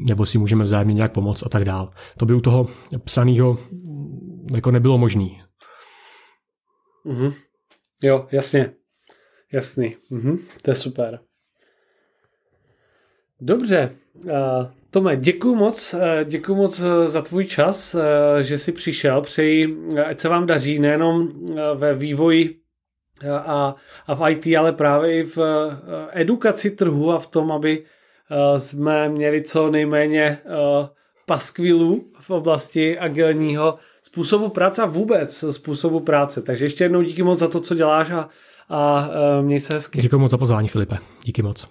nebo si můžeme vzájemně nějak pomoct a tak dál. To by u toho psaného jako nebylo možný. Mm-hmm. Jo, jasně. Jasný. Mm-hmm. To je super. Dobře. Uh, Tome, děkuji moc, uh, děkuji moc uh, za tvůj čas, že jsi přišel. Přeji, ať se vám daří nejenom ve vývoji a, a v IT, ale právě i v edukaci trhu a v tom, aby jsme měli co nejméně paskvilů v oblasti agilního způsobu práce a vůbec způsobu práce. Takže ještě jednou díky moc za to, co děláš a, a měj se hezky. Děkuji moc za pozvání, Filipe. Díky moc.